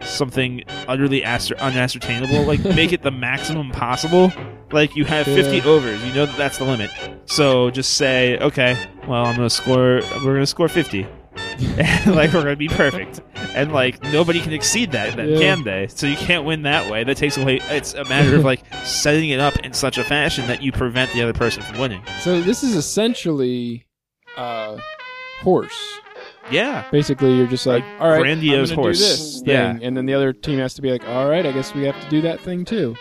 something utterly ascer- unascertainable, like make it the maximum possible. Like you have 50 Yeah. overs, you know that that's the limit. So just say, okay, well I'm gonna score, we're gonna score 50, like we're gonna be perfect, and like nobody can exceed that, then Yeah. can they? So you can't win that way. That takes away. It's a matter of like setting it up in such a fashion that you prevent the other person from winning. So this is essentially uh, horse. Yeah, Basically, you're just like, Like all right, grandiose I'm horse. do this thing, Yeah. and then the other team has to be like, all right, I guess we have to do that thing too.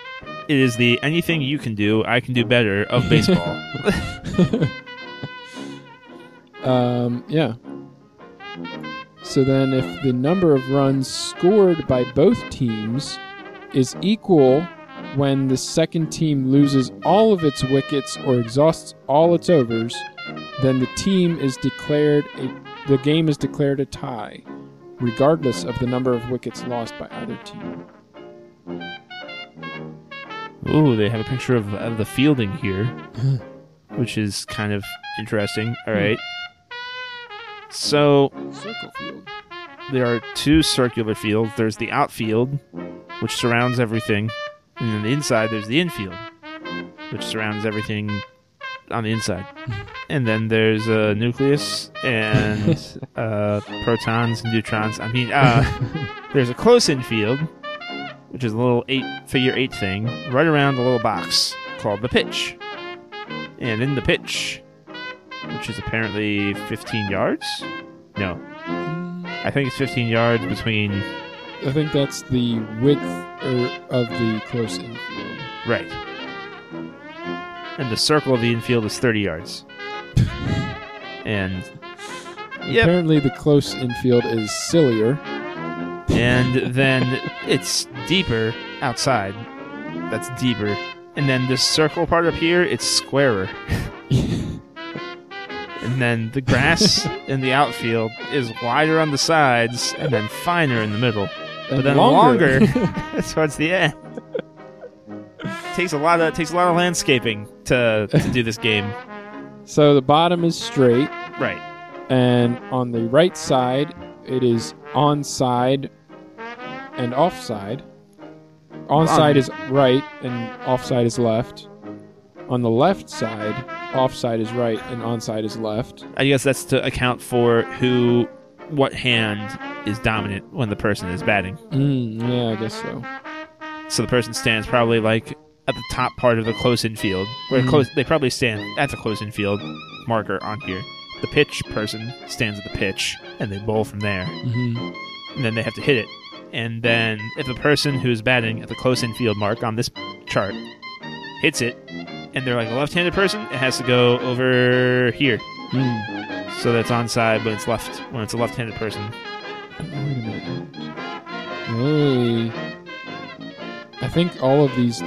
it is the anything you can do, I can do better of baseball. um, yeah. So then, if the number of runs scored by both teams is equal when the second team loses all of its wickets or exhausts all its overs, then the team is declared a the game is declared a tie, regardless of the number of wickets lost by either team. Ooh, they have a picture of, of the fielding here, which is kind of interesting. All right. Hmm. So field. there are two circular fields. There's the outfield, which surrounds everything, and then the inside there's the infield, which surrounds everything on the inside. And then there's a nucleus and uh, protons and neutrons. I mean, uh, there's a close infield, which is a little eight figure eight thing right around the little box called the pitch. And in the pitch, which is apparently 15 yards. No, I think it's 15 yards between. I think that's the width er, of the close infield. Right. And the circle of the infield is 30 yards. and. Yep. Apparently, the close infield is sillier. And then it's deeper outside. That's deeper. And then this circle part up here, it's squarer. And then the grass in the outfield is wider on the sides and then finer in the middle. But And then longer, towards the end. takes a lot of takes a lot of landscaping to, to do this game. so the bottom is straight, Right. and on the right side, it is onside and offside. Onside On- is right, and offside is left. On the left side, offside is right, and onside is left. I guess that's to account for who what hand is dominant when the person is batting. Mm, yeah, I guess so. So the person stands probably like at the top part of the close infield. Where Mhm. close they probably stand at the close infield marker on here. The pitch person stands at the pitch and they bowl from there. hmm And then they have to hit it. And then if the person who's batting at the close infield mark on this chart hits it and they're like a left handed person, it has to go over here. Mm. So that's onside when it's left when it's a left handed person. Wait. Hey. I think all of these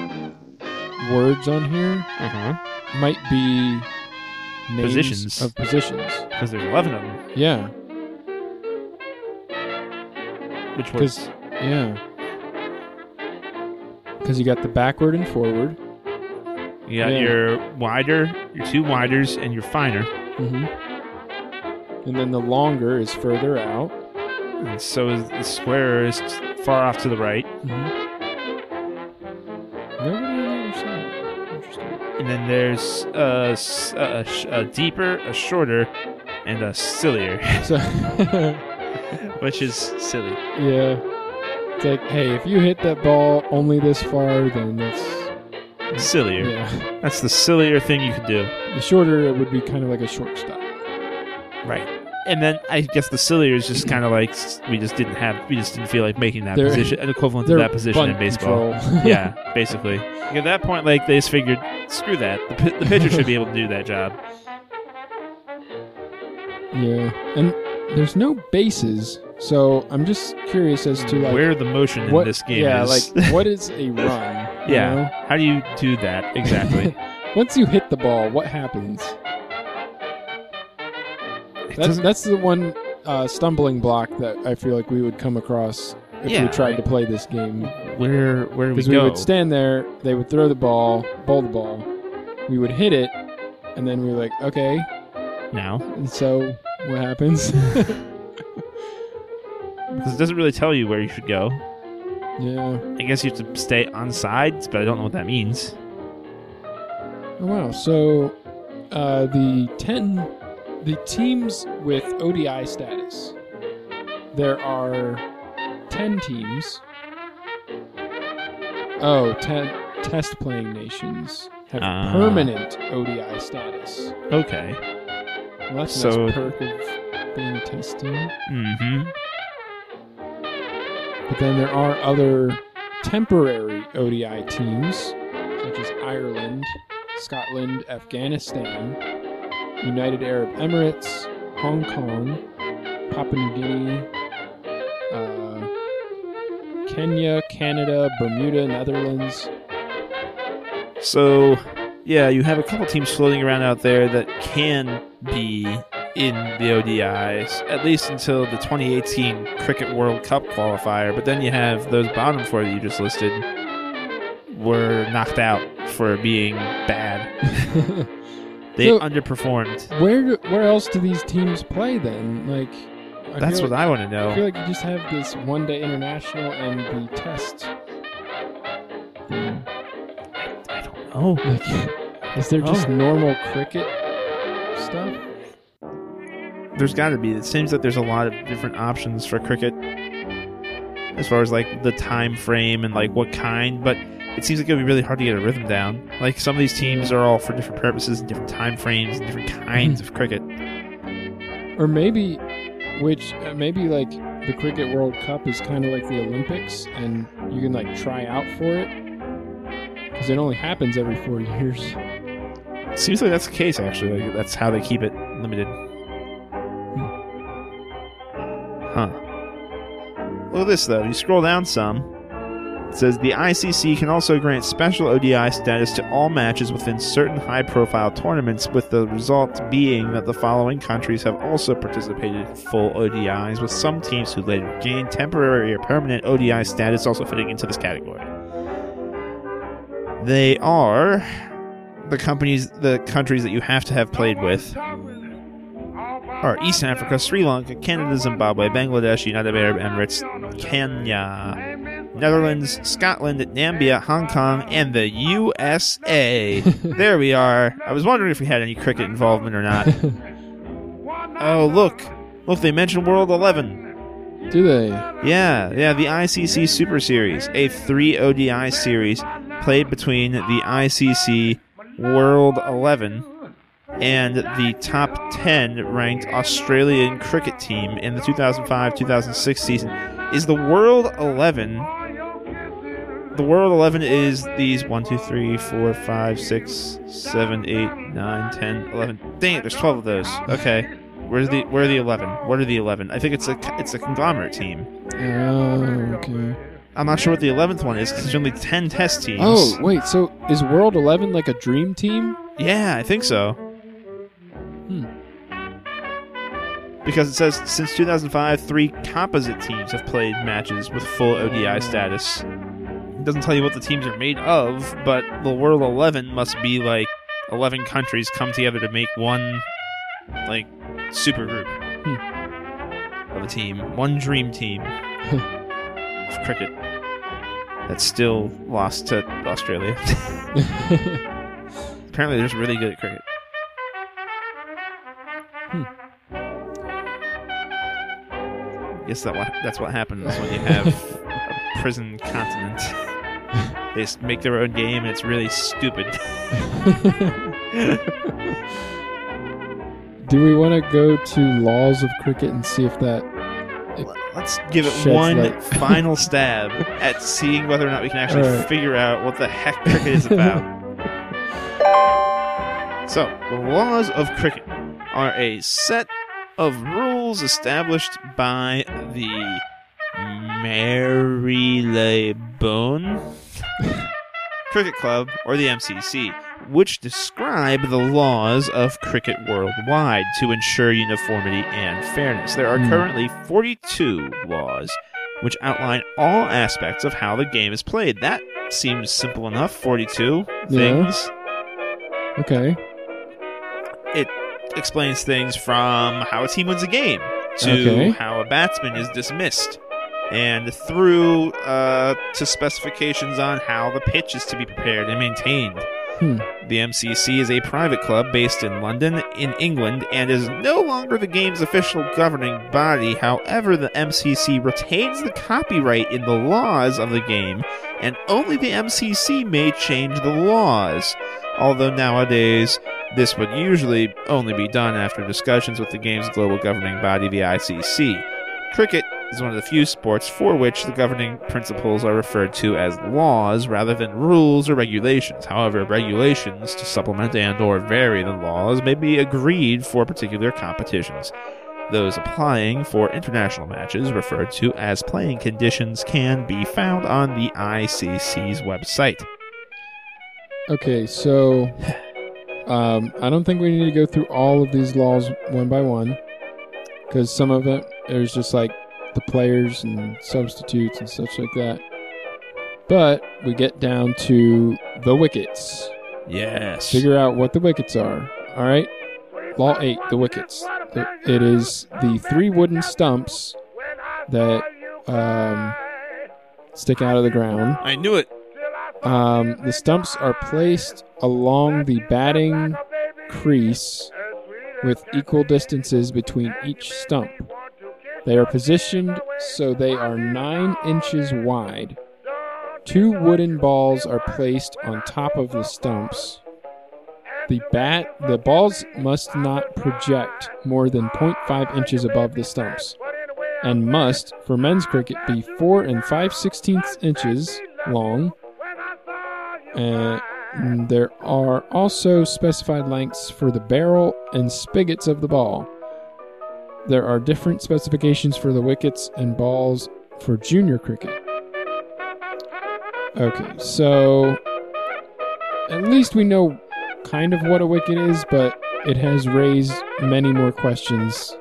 words on here Uh-huh. might be names Positions. of positions. Because there's eleven of them. Yeah, Which was yeah, because you got the backward and forward. You got Yeah. your wider, your two widers, and your finer. hmm And then the longer is further out. And so is the square is far off to the right. hmm Nobody on the other side. Interesting. And then there's a, a a deeper, a shorter, and a sillier, So, which is silly. yeah. It's like, hey, if you hit that ball only this far, then that's Sillier. yeah. That's the sillier thing you could do. The shorter it would be kind of like a shortstop. Right. And then I guess the sillier is just kind of like we just didn't have, we just didn't feel like making that They're- position, an equivalent to that position in baseball. yeah, basically. Like, at that point, like they just figured, screw that. The, pi- the pitcher should be able to do that job. yeah. And there's no bases, so I'm just curious as to like Where the motion what in this game yeah, is. Yeah, like what is a run? You yeah. know? How do you do that exactly? Once you hit the ball, what happens? That's that's the one uh, stumbling block that I feel like we would come across if Yeah, we tried like- to play this game. where where we Because we would stand there, they would throw the ball, bowl the ball, we would hit it, and then we were like, okay, now and so what happens? because it doesn't really tell you where you should go. Yeah. I guess you have to stay on sides, but I don't know what that means. Oh, wow. So uh, the ten, the teams with ODI status, there are ten teams. Oh, ten test playing nations have Ah. permanent ODI status. Okay. Well, that's a So- nice perk of being a test team. But then there are other temporary ODI teams, such as Ireland, Scotland, Afghanistan, United Arab Emirates, Hong Kong, Papua New Guinea, uh, Kenya, Canada, Bermuda, Netherlands. So, yeah, you have a couple teams floating around out there that can be in the ODIs, at least until the 2018 Cricket World Cup qualifier. But then you have those bottom four that you just listed were knocked out for being bad. They So- underperformed. where where else do these teams play then? Like, I That's what like, I want to know. I feel like you just have this one day international and the test. Hmm. thing. I don't know. Like, is there just Oh. normal cricket stuff? There's got to be. It seems that there's a lot of different options for cricket, as far as like the time frame and like what kind. But it seems like it would be really hard to get a rhythm down. Like some of these teams are all for different purposes, and different time frames, and different kinds of cricket. Or maybe, which uh, maybe like the Cricket World Cup is kind of like the Olympics, and you can like try out for it because it only happens every four years. It seems like that's the case. Actually, like, that's how they keep it limited. Huh. Look at this though. You scroll down some. It says the ICC can also grant special ODI status to all matches within certain high profile tournaments, with the result being that the following countries have also participated in full ODIs, with some teams who later gained temporary or permanent ODI status also fitting into this category. They are the companies, the countries that you have to have played with are East Africa, Sri Lanka, Canada, Zimbabwe, Bangladesh, United Arab Emirates, Kenya, Netherlands, Scotland, Nambia, Hong Kong, and the USA. there we are. I was wondering if we had any cricket involvement or not. Oh, look. Look, they mentioned World 11. Do they? Yeah, yeah, the ICC Super Series, a three ODI series played between the ICC World 11 and the top 10 ranked Australian cricket team in the 2005 2006 season. Is the World 11. The World 11 is these 1, 2, 3, 4, 5, 6, 7, 8, 9, 10, 11. Dang it, there's 12 of those. Okay. Where's the where are the 11? What are the 11? I think it's a it's a conglomerate team. Oh, okay. I'm not sure what the 11th one is because there's only 10 test teams. Oh, wait. So is World Eleven like a dream team? Yeah, I think so. Hmm. Because it says since 2005, three composite teams have played matches with full ODI status. It doesn't tell you what the teams are made of, but the World Eleven must be like eleven countries come together to make one like super group of a team, one dream team of cricket that's still lost to Australia. Apparently, they're just really good at cricket. Hmm. Guess that what that's what happens when you have a prison continent. They make their own game, and it's really stupid. Do we want to go to laws of cricket and see if that? Let's give it one light. final stab at seeing whether or not we can actually Alright. figure out what the heck cricket is about. so, the laws of cricket are a set of rules established by the Marylebone Cricket Club, or the MCC, which describe the laws of cricket worldwide to ensure uniformity and fairness. There are Hmm. currently 42 laws which outline all aspects of how the game is played. That seems simple enough. 42 Yeah. things. Okay. Explains things from how a team wins a game to Okay. how a batsman is dismissed and through uh, to specifications on how the pitch is to be prepared and maintained. Hmm. The MCC is a private club based in London, in England, and is no longer the game's official governing body. However, the MCC retains the copyright in the laws of the game, and only the MCC may change the laws. Although nowadays, this would usually only be done after discussions with the game's global governing body, the ICC. Cricket is one of the few sports for which the governing principles are referred to as laws rather than rules or regulations. However, regulations to supplement and or vary the laws may be agreed for particular competitions. Those applying for international matches, referred to as playing conditions, can be found on the ICC's website. Okay. So, um, I don't think we need to go through all of these laws one by one, because some of it there's just like the players and substitutes and such like that. But we get down to the wickets. Yes. Figure out what the wickets are. All right. Law 8, the wickets. It is the three wooden stumps that um, stick out of the ground. I knew it. Um, the stumps are placed along the batting crease with equal distances between each stump. They are positioned so they are 9 inches wide. Two wooden balls are placed on top of the stumps. The bat the balls must not project more than 0.5 inches above the stumps and must for men's cricket be 4 and 5 sixteenths inches long. Uh, there are also specified lengths for the barrel and spigots of the ball. There are different specifications for the wickets and balls for junior cricket. Okay, so at least we know kind of what a wicket is, but it has raised many more questions.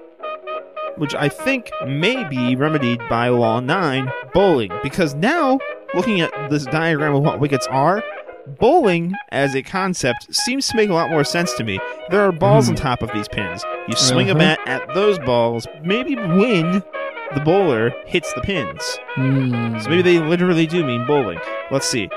which I think may be remedied by Law 9, bowling. Because now, looking at this diagram of what wickets are, bowling as a concept seems to make a lot more sense to me. There are balls on top of these pins. You swing a Uh-huh. bat at those balls, maybe when the bowler hits the pins. Hmm. So maybe they literally do mean bowling. Let's see.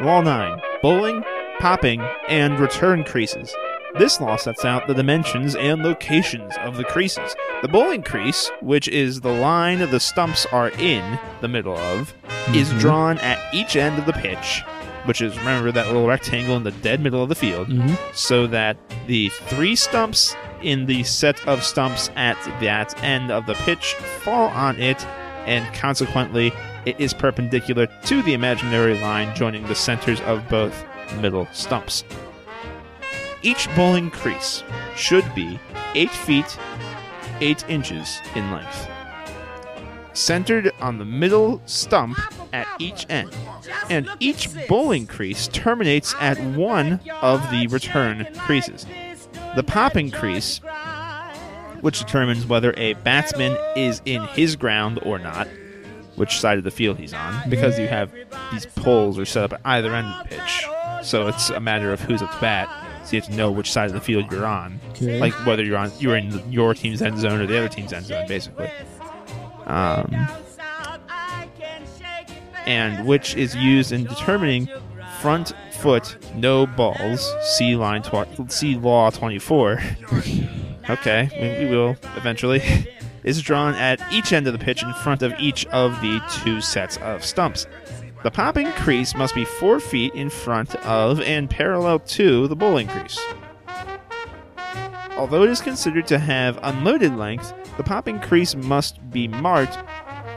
Law 9 bowling, popping, and return creases. This law sets out the dimensions and locations of the creases. The bowling crease, which is the line the stumps are in the middle of, is Mhm. drawn at each end of the pitch, which is, remember, that little rectangle in the dead middle of the field, Mhm. so that the three stumps in the set of stumps at that end of the pitch fall on it, and consequently, it is perpendicular to the imaginary line joining the centers of both middle stumps. Each bowling crease should be 8 feet 8 inches in length. Centered on the middle stump at each end, and each bowling crease terminates at one of the return creases. The popping crease, which determines whether a batsman is in his ground or not, which side of the field he's on because you have these poles are set up at either end of the pitch. So it's a matter of who's at to bat. So you have to know which side of the field you're on, Okay. like whether you're on you're in your team's end zone or the other team's end zone, basically. Um, and which is used in determining front foot no balls. See line tw- see law twenty four. okay, we, we will eventually. is drawn at each end of the pitch in front of each of the two sets of stumps. The popping crease must be four feet in front of and parallel to the bowling crease. Although it is considered to have unloaded length, the popping crease must be marked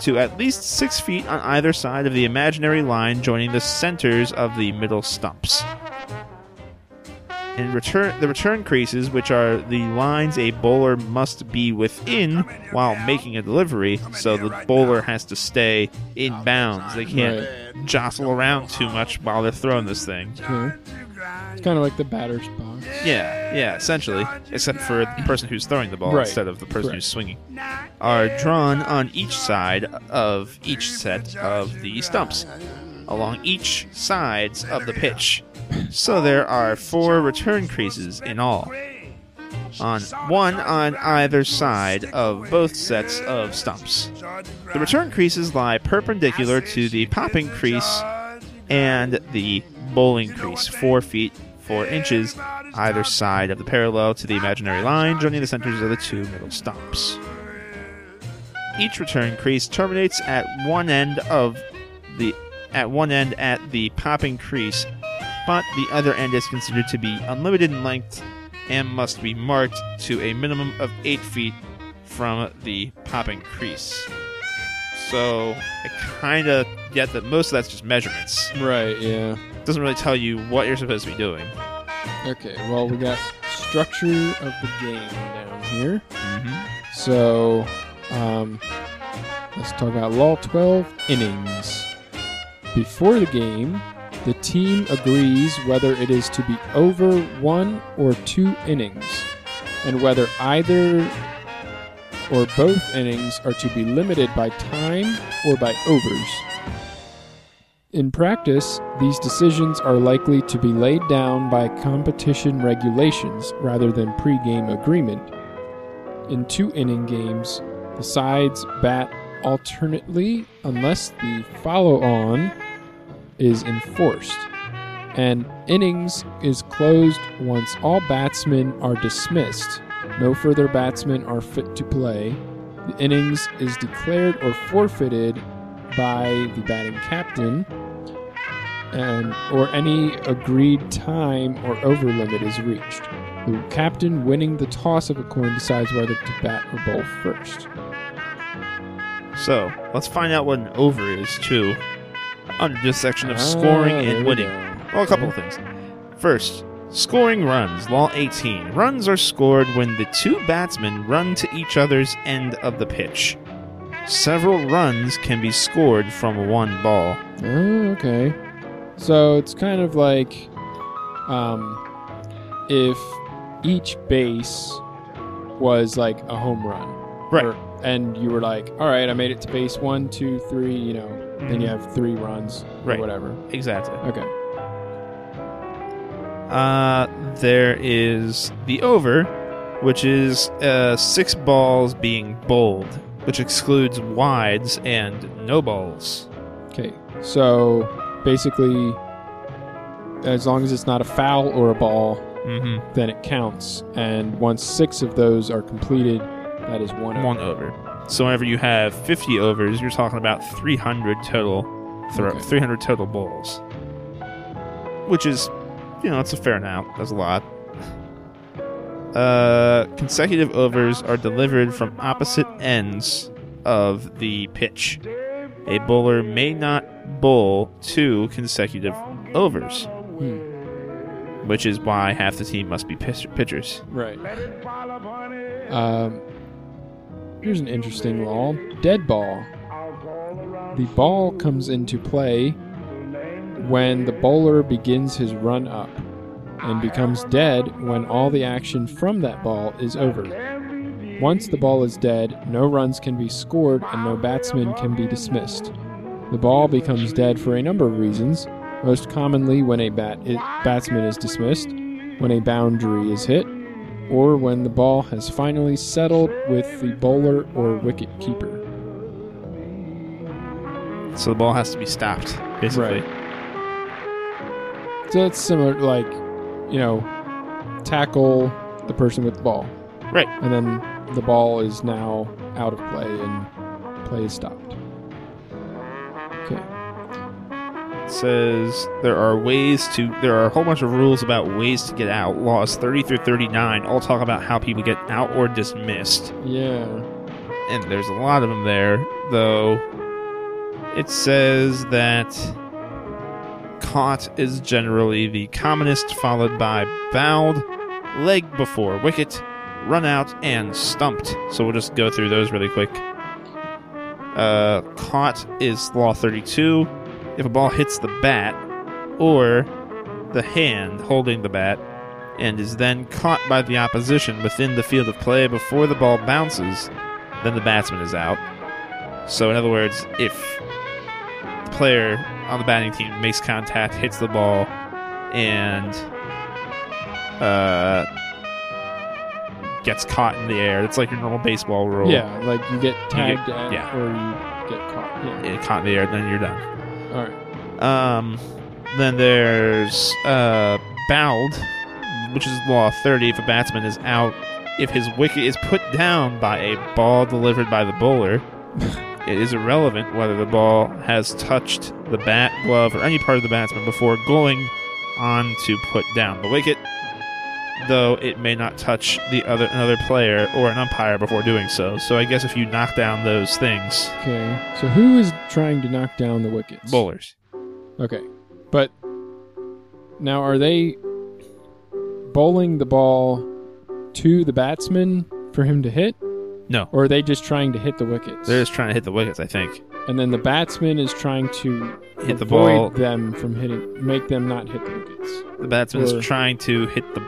to at least six feet on either side of the imaginary line joining the centers of the middle stumps. In return, the return creases, which are the lines a bowler must be within while making a delivery, so the bowler has to stay in bounds. They can't jostle around too much while they're throwing this thing. Okay. It's kind of like the batter's box. Yeah, yeah, essentially, except for the person who's throwing the ball Right. instead of the person Correct. who's swinging, are drawn on each side of each set of the stumps, along each sides of the pitch. So there are four return creases in all. On one on either side of both sets of stumps. The return creases lie perpendicular to the popping crease and the bowling crease, four feet four inches either side of the parallel to the imaginary line, joining the centers of the two middle stumps. Each return crease terminates at one end of the at one end at the popping crease, but the other end is considered to be unlimited in length and must be marked to a minimum of eight feet from the popping crease. So I kind of get that most of that's just measurements. Right, yeah. Doesn't really tell you what you're supposed to be doing. Okay, well, we got structure of the game down here. Mm-hmm. So, um, let's talk about Law 12 innings. Before the game, the team agrees whether it is to be over one or two innings, and whether either or both innings are to be limited by time or by overs. In practice, these decisions are likely to be laid down by competition regulations rather than pre-game agreement. In two inning games, the sides bat alternately unless the follow on is enforced. And innings is closed once all batsmen are dismissed. No further batsmen are fit to play. The innings is declared or forfeited by the batting captain, and or any agreed time or over limit is reached. The captain winning the toss of a coin decides whether to bat or bowl first. So let's find out what an over is too. Under this section of Ah, scoring there and winning. go. Well, a couple of things. First, scoring runs. Law 18. Runs are scored when the two batsmen run to each other's end of the pitch. Several runs can be scored from one ball. Oh, okay. So it's kind of like um, if each base was like a home run. Right. Or- and you were like, all right, I made it to base one, two, three, you know, then you have three runs or Right. whatever. Exactly. Okay. Uh, there is the over, which is uh, six balls being bowled, which excludes wides and no balls. Okay. So basically, as long as it's not a foul or a ball, Mm-hmm. then it counts. And once six of those are completed, that is one. One over. So whenever you have 50 overs, you're talking about 300 total throw, Okay. 300 total balls, which is, you know, it's a fair amount. That's a lot. Uh, consecutive overs are delivered from opposite ends of the pitch. A bowler may not bowl two consecutive overs, Hmm. which is why half the team must be pitchers. Right. Let it fall upon it. Um, here's an interesting law: dead ball. I'll call around The ball comes into play when the bowler begins his run up, and becomes dead when all the action from that ball is over. Once the ball is dead, no runs can be scored and no batsman can be dismissed. The ball becomes dead for a number of reasons, most commonly when a bat i- batsman is dismissed, when a boundary is hit, or when the ball has finally settled with the bowler or wicket keeper. So the ball has to be stopped, basically. Right. So it's similar, to like, you know, tackle the person with the ball. Right. And then the ball is now out of play and play is stopped. Okay. It says there are ways to. There are a whole bunch of rules about ways to get out. Laws 30 through 39 all talk about how people get out or dismissed. Yeah. and there's a lot of them there, though. It says that caught is generally the commonest, followed by bowled, leg before wicket, run out, and stumped. So we'll just go through those really quick. Uh, caught is law 32. If a ball hits the bat or the hand holding the bat and is then caught by the opposition within the field of play before the ball bounces, then the batsman is out. So, in other words, if the player on the batting team makes contact, hits the ball, and uh, gets caught in the air, it's like your normal baseball rule. Yeah, like you get tagged at yeah. or you get caught. Yeah. Yeah, caught in the air, then you're done. All right. Um, then there's uh, bowled, which is law 30. If a batsman is out, if his wicket is put down by a ball delivered by the bowler, it is irrelevant whether the ball has touched the bat, glove, or any part of the batsman before going on to put down the wicket. Though it may not touch the other another player or an umpire before doing so. So I guess if you knock down those things, Okay. So who is trying to knock down the wickets? bowlers. Okay. But now are they bowling the ball to the batsman for him to hit? No. Or are they just trying to hit the wickets? They're just trying to hit the wickets, I think. and then the batsman is trying to Hit the avoid ball. them from hitting make them not hit the wickets. The batsman Or- is trying to hit the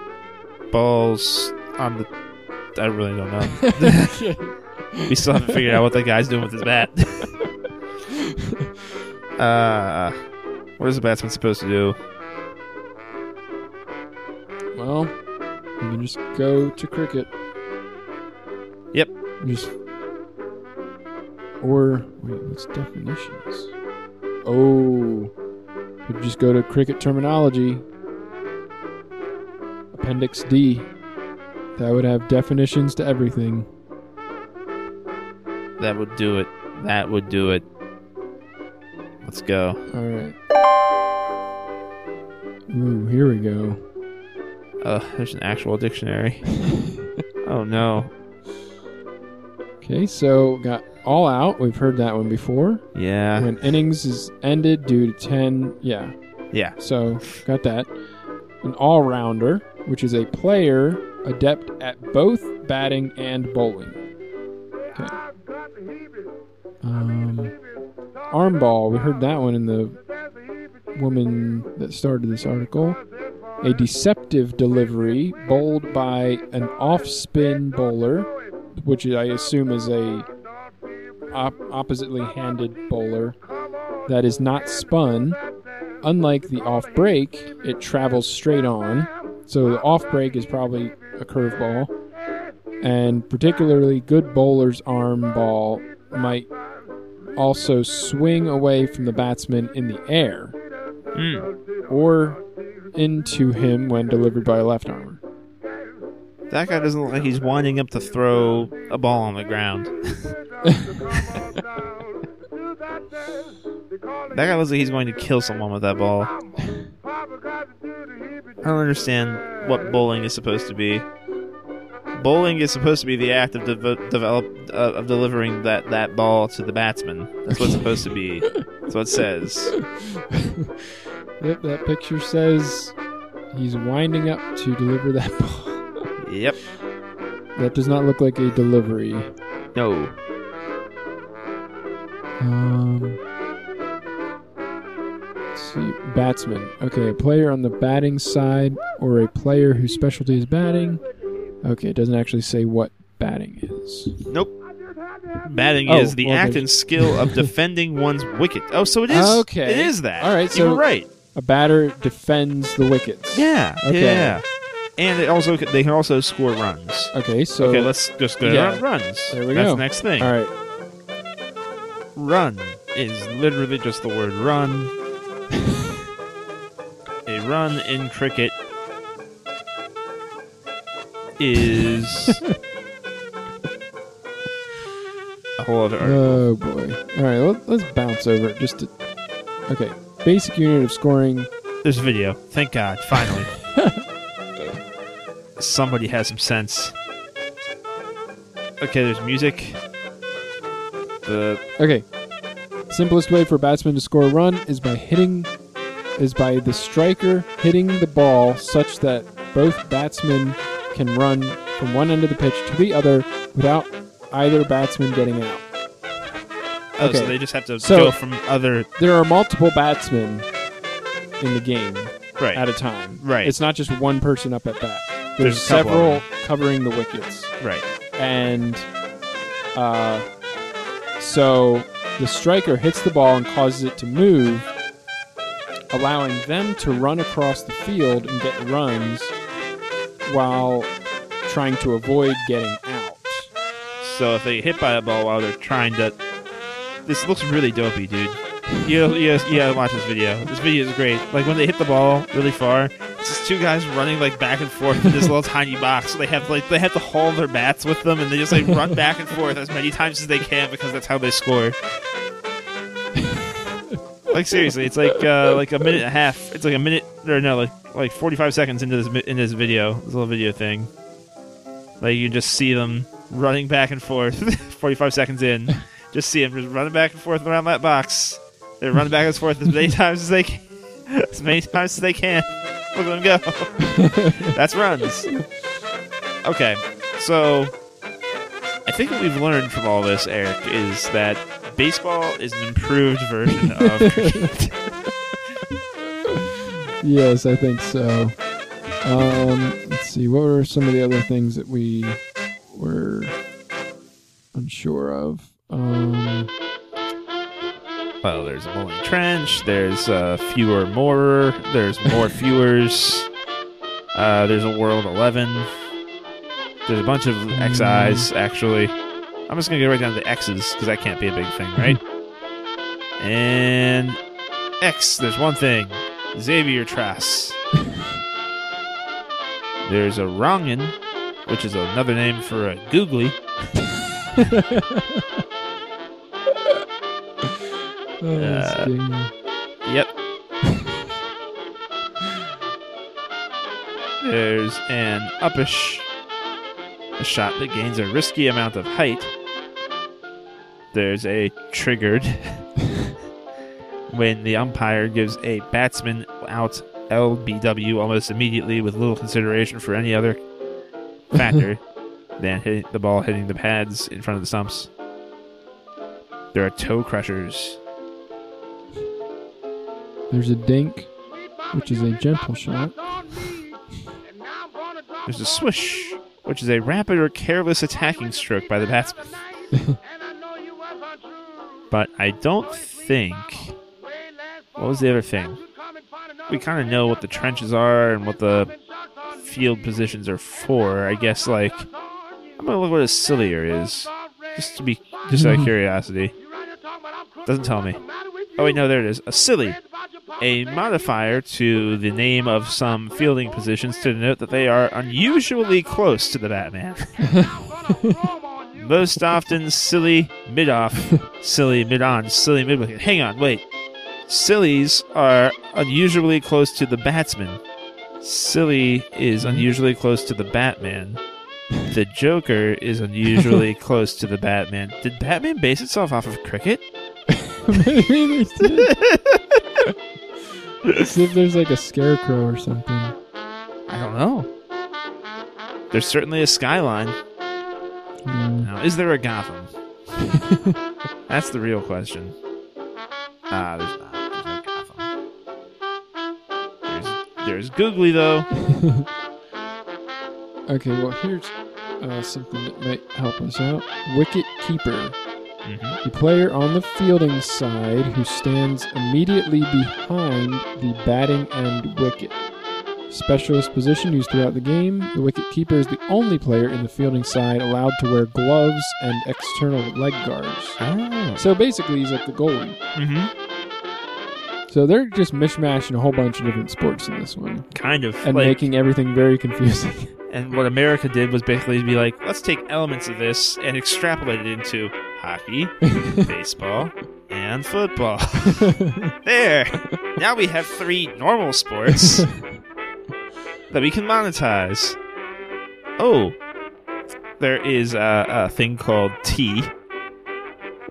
balls on the. I really don't know. we still haven't figured out what that guy's doing with his bat. uh, what is the batsman supposed to do? well, you can just go to cricket. Yep. Just or wait, what's definitions? Oh, you just go to cricket terminology. Appendix D. That would have definitions to everything. That would do it. That would do it. Let's go. All right. Ooh, here we go. Uh, there's an actual dictionary. oh no. Okay, so got all out. We've heard that one before. Yeah. When innings is ended due to 10. Yeah, Yeah. so got that. An all rounder, which is a player adept at both batting and bowling. Okay. Um, arm ball. We heard that one in the woman that started this article. A deceptive delivery bowled by an off spin bowler, which I assume is a op- oppositely handed bowler that is not spun. Unlike the off break, it travels straight on. So the off break is probably a curveball. And particularly good bowler's arm ball might also swing away from the batsman in the air Mm. or into him when delivered by a left armer. That guy doesn't look like he's winding up to throw a ball on the ground. That guy looks like he's going to kill someone with that ball. I don't understand what bowling is supposed to be. Bowling is supposed to be the act of dev- develop uh, of delivering that, that ball to the batsman. That's what it's supposed to be. That's what it says. Yep, that picture says he's winding up to deliver that ball. Yep. That does not look like a delivery. No. Um, let's see, batsman. Okay, a player on the batting side or a player whose specialty is batting. Okay, it doesn't actually say what batting is. Nope. Batting Oh, is the well, act there's- and skill of defending one's wicket. Oh, so it is. Okay. It is that. All right, You so- were right. A batter defends the wickets. Yeah. Okay. Yeah. And it also they can also score runs. Okay, so okay, let's just go yeah. runs. There we That's go. That's the next thing. all right. Run is literally just the word run. A run in cricket is a whole other article. Oh boy. All right, let, let's bounce over it just to. Okay, basic unit of scoring. There's a video. Thank God, finally. Somebody has some sense. Okay, there's music. The Okay, simplest way for a batsman to score a run is by hitting, is by the striker hitting the ball such that both batsmen can run from one end of the pitch to the other without either batsman getting out. oh, so Okay. they just have to So- go from other There are multiple batsmen in the game right. at a time. Right. It's not just one person up at bat. There's There's, a couple of several covering the wickets. right. And uh, so the striker hits the ball and causes it to move, allowing them to run across the field and get runs while trying to avoid getting out. So if they hit by a ball while they're trying to, this looks really dopey, dude. You you you gotta watch this video. This video is great. Like when they hit the ball really far, two guys running like back and forth in this little tiny box. They have like they have to haul their bats with them, and they just like run back and forth as many times as they can because that's how they score. like seriously, it's like uh, like a minute and a half. It's like a minute or no, like like forty five seconds into this in this video, this little video thing. Like you can just see them running back and forth. forty five seconds in, just see them just running back and forth around that box. They're running back and forth as many times as they can. As many times as they can. Look at them go. That's runs. Okay, so I think what we've learned from all this, Eric, is that baseball is an improved version of cricket. Yes, I think so. Um, let's see. What were some of the other things that we were unsure of? Um, Well, there's a bowling trench. There's uh, fewer more. There's more fewers. Uh, there's a world eleven. There's a bunch of XIs actually. I'm just gonna go right down to the X's because that can't be a big thing, right? and X. There's one thing. Xavier Trass. there's a wrong'un, which is another name for a googly. oh, Uh, Yep. There's an uppish, a shot that gains a risky amount of height. There's a triggered when the umpire gives a batsman out LBW almost immediately with little consideration for any other factor than hitting the ball hitting the pads in front of the stumps. There are toe crushers. There's a dink, which is a gentle shot. There's a swish, which is a rapid or careless attacking stroke by the batsman. But I don't think. What was the other thing? We kind of know what the trenches are and what the field positions are for. I guess, like. I'm gonna look what a sillier is. Just to be. Just out of curiosity. Doesn't tell me. Oh, wait, no, there it is. A silly. A modifier to the name of some fielding positions to denote that they are unusually close to the Batman. Most often, silly mid off, silly mid on, silly mid wicket. Hang on, wait. Sillies are unusually close to the batsman. Silly is mm-hmm. unusually close to the Batman. The Joker is unusually close to the Batman. Did Batman base itself off of cricket? Maybe they did. See if there's like a scarecrow or something. I don't know. There's certainly a skyline. Hmm. Now, is there a Gotham? That's the real question. Ah, there's not. There's no Gotham. There's, there's Googly, though. Okay, well here's uh, something that might help us out. Wicket keeper. Mhm. The player on the fielding side who stands immediately behind the batting end wicket. Specialist position used throughout the game. The wicket keeper is the only player in the fielding side allowed to wear gloves and external leg guards. Oh. So basically, he's like the goalie. hmm So they're just mishmashing a whole bunch of different sports in this one Kind of. and like, making everything very confusing. and what America did was basically be like, let's take elements of this and extrapolate it into hockey, baseball, and football. there. Now we have three normal sports that we can monetize. Oh, there is a, a thing called Tea.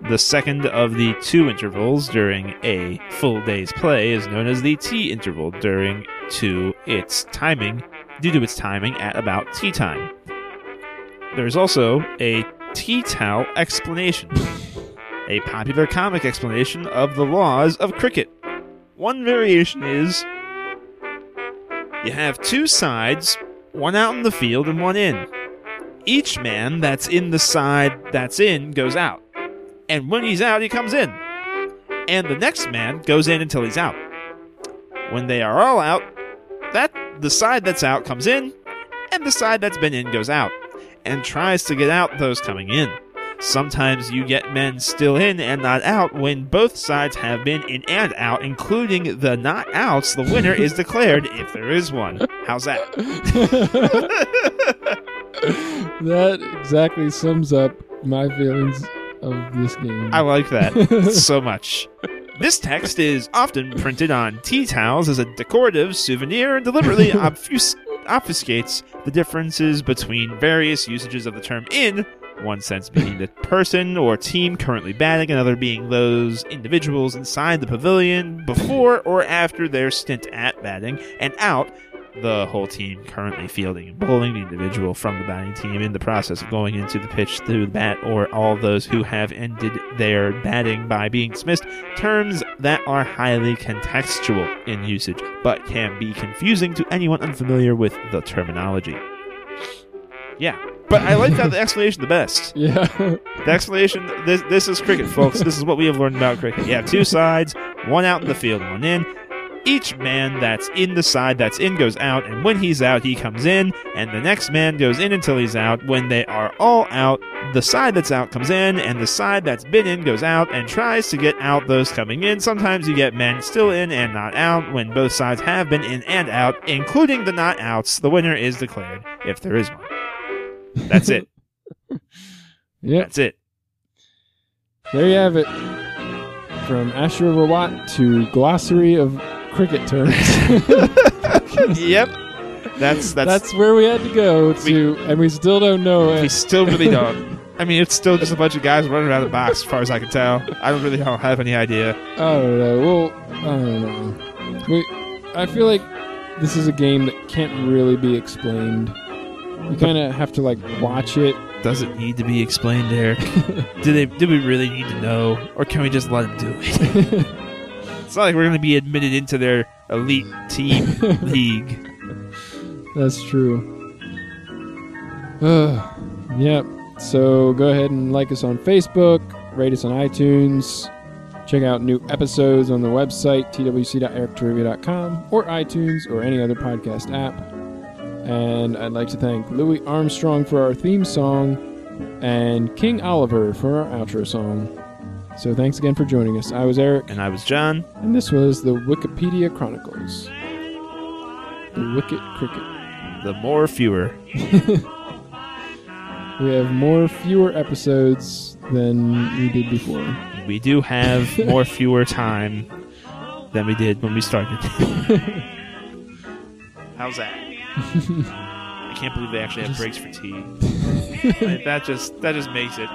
The second of the two intervals during a full day's play is known as the Tea interval during to its timing due to its timing at about tea time. There's also a tea towel explanation, a popular comic explanation of the laws of cricket. One variation is you have two sides, one out in the field and one in. Each man that's in the side that's in goes out. And when he's out, he comes in. And the next man goes in until he's out. When they are all out, that the side that's out comes in, and the side that's been in goes out, and tries to get out those coming in. Sometimes you get men still in and not out when both sides have been in and out, including the not outs. The winner is declared if there is one. How's that? that exactly sums up my feelings of this game. I like that so much. This text is often printed on tea towels as a decorative souvenir and deliberately obfus- obfuscates the differences between various usages of the term in, one sense being the person or team currently batting, another being those individuals inside the pavilion before or after their stint at batting, and out, the whole team currently fielding and bowling the individual from the batting team in the process of going into the pitch through the bat, or all those who have ended their batting by being dismissed, terms that are highly contextual in usage, but can be confusing to anyone unfamiliar with the terminology. Yeah. But I like that the explanation the best. yeah. The explanation this this is cricket, folks. This is what we have learned about cricket. You have two sides, one out in the field, one in. Each man that's in the side that's in goes out, and when he's out, he comes in, and the next man goes in until he's out. When they are all out, the side that's out comes in, and the side that's been in goes out and tries to get out those coming in. Sometimes you get men still in and not out when both sides have been in and out, including the not outs. The winner is declared if there is one. That's it. Yep. That's it. There you have it. From Asha Rawat to glossary of cricket terms. yep. That's that's, That's where we had to go to, and we still don't know it. we still really don't. I mean, it's still just a bunch of guys running around the box, as far as I can tell. I don't really don't have any idea. I don't know. Well, I don't know. We, I feel like this is a game that can't really be explained. You kind of have to like watch it. Does it need to be explained, Eric? do they? Do we really need to know, or can we just let them do it? It's not like we're going to be admitted into their elite team league. That's true. Uh, yep. So go ahead and like us on Facebook, rate us on iTunes, check out new episodes on the website, twc.erictorrevia.com, or iTunes, or any other podcast app. And I'd like to thank Louis Armstrong for our theme song and King Oliver for our outro song. So thanks again for joining us. I was Eric, And I was John. and this was the Wikipedia Chronicles. The Wicket Cricket. The more fewer. We have more fewer episodes than we did before. We do have more fewer time than we did when we started. How's that? I can't believe they actually have breaks for tea. Like, that just that just makes it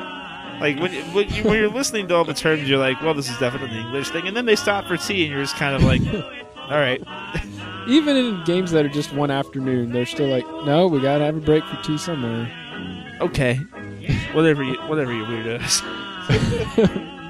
like when when, you, when you're listening to all the terms, you're like, well, this is definitely an English thing, and then they stop for tea, and you're just kind of like, all right, Even in games that are just one afternoon, they're still like, no, we gotta have a break for tea somewhere. okay, whatever you whatever you weirdos.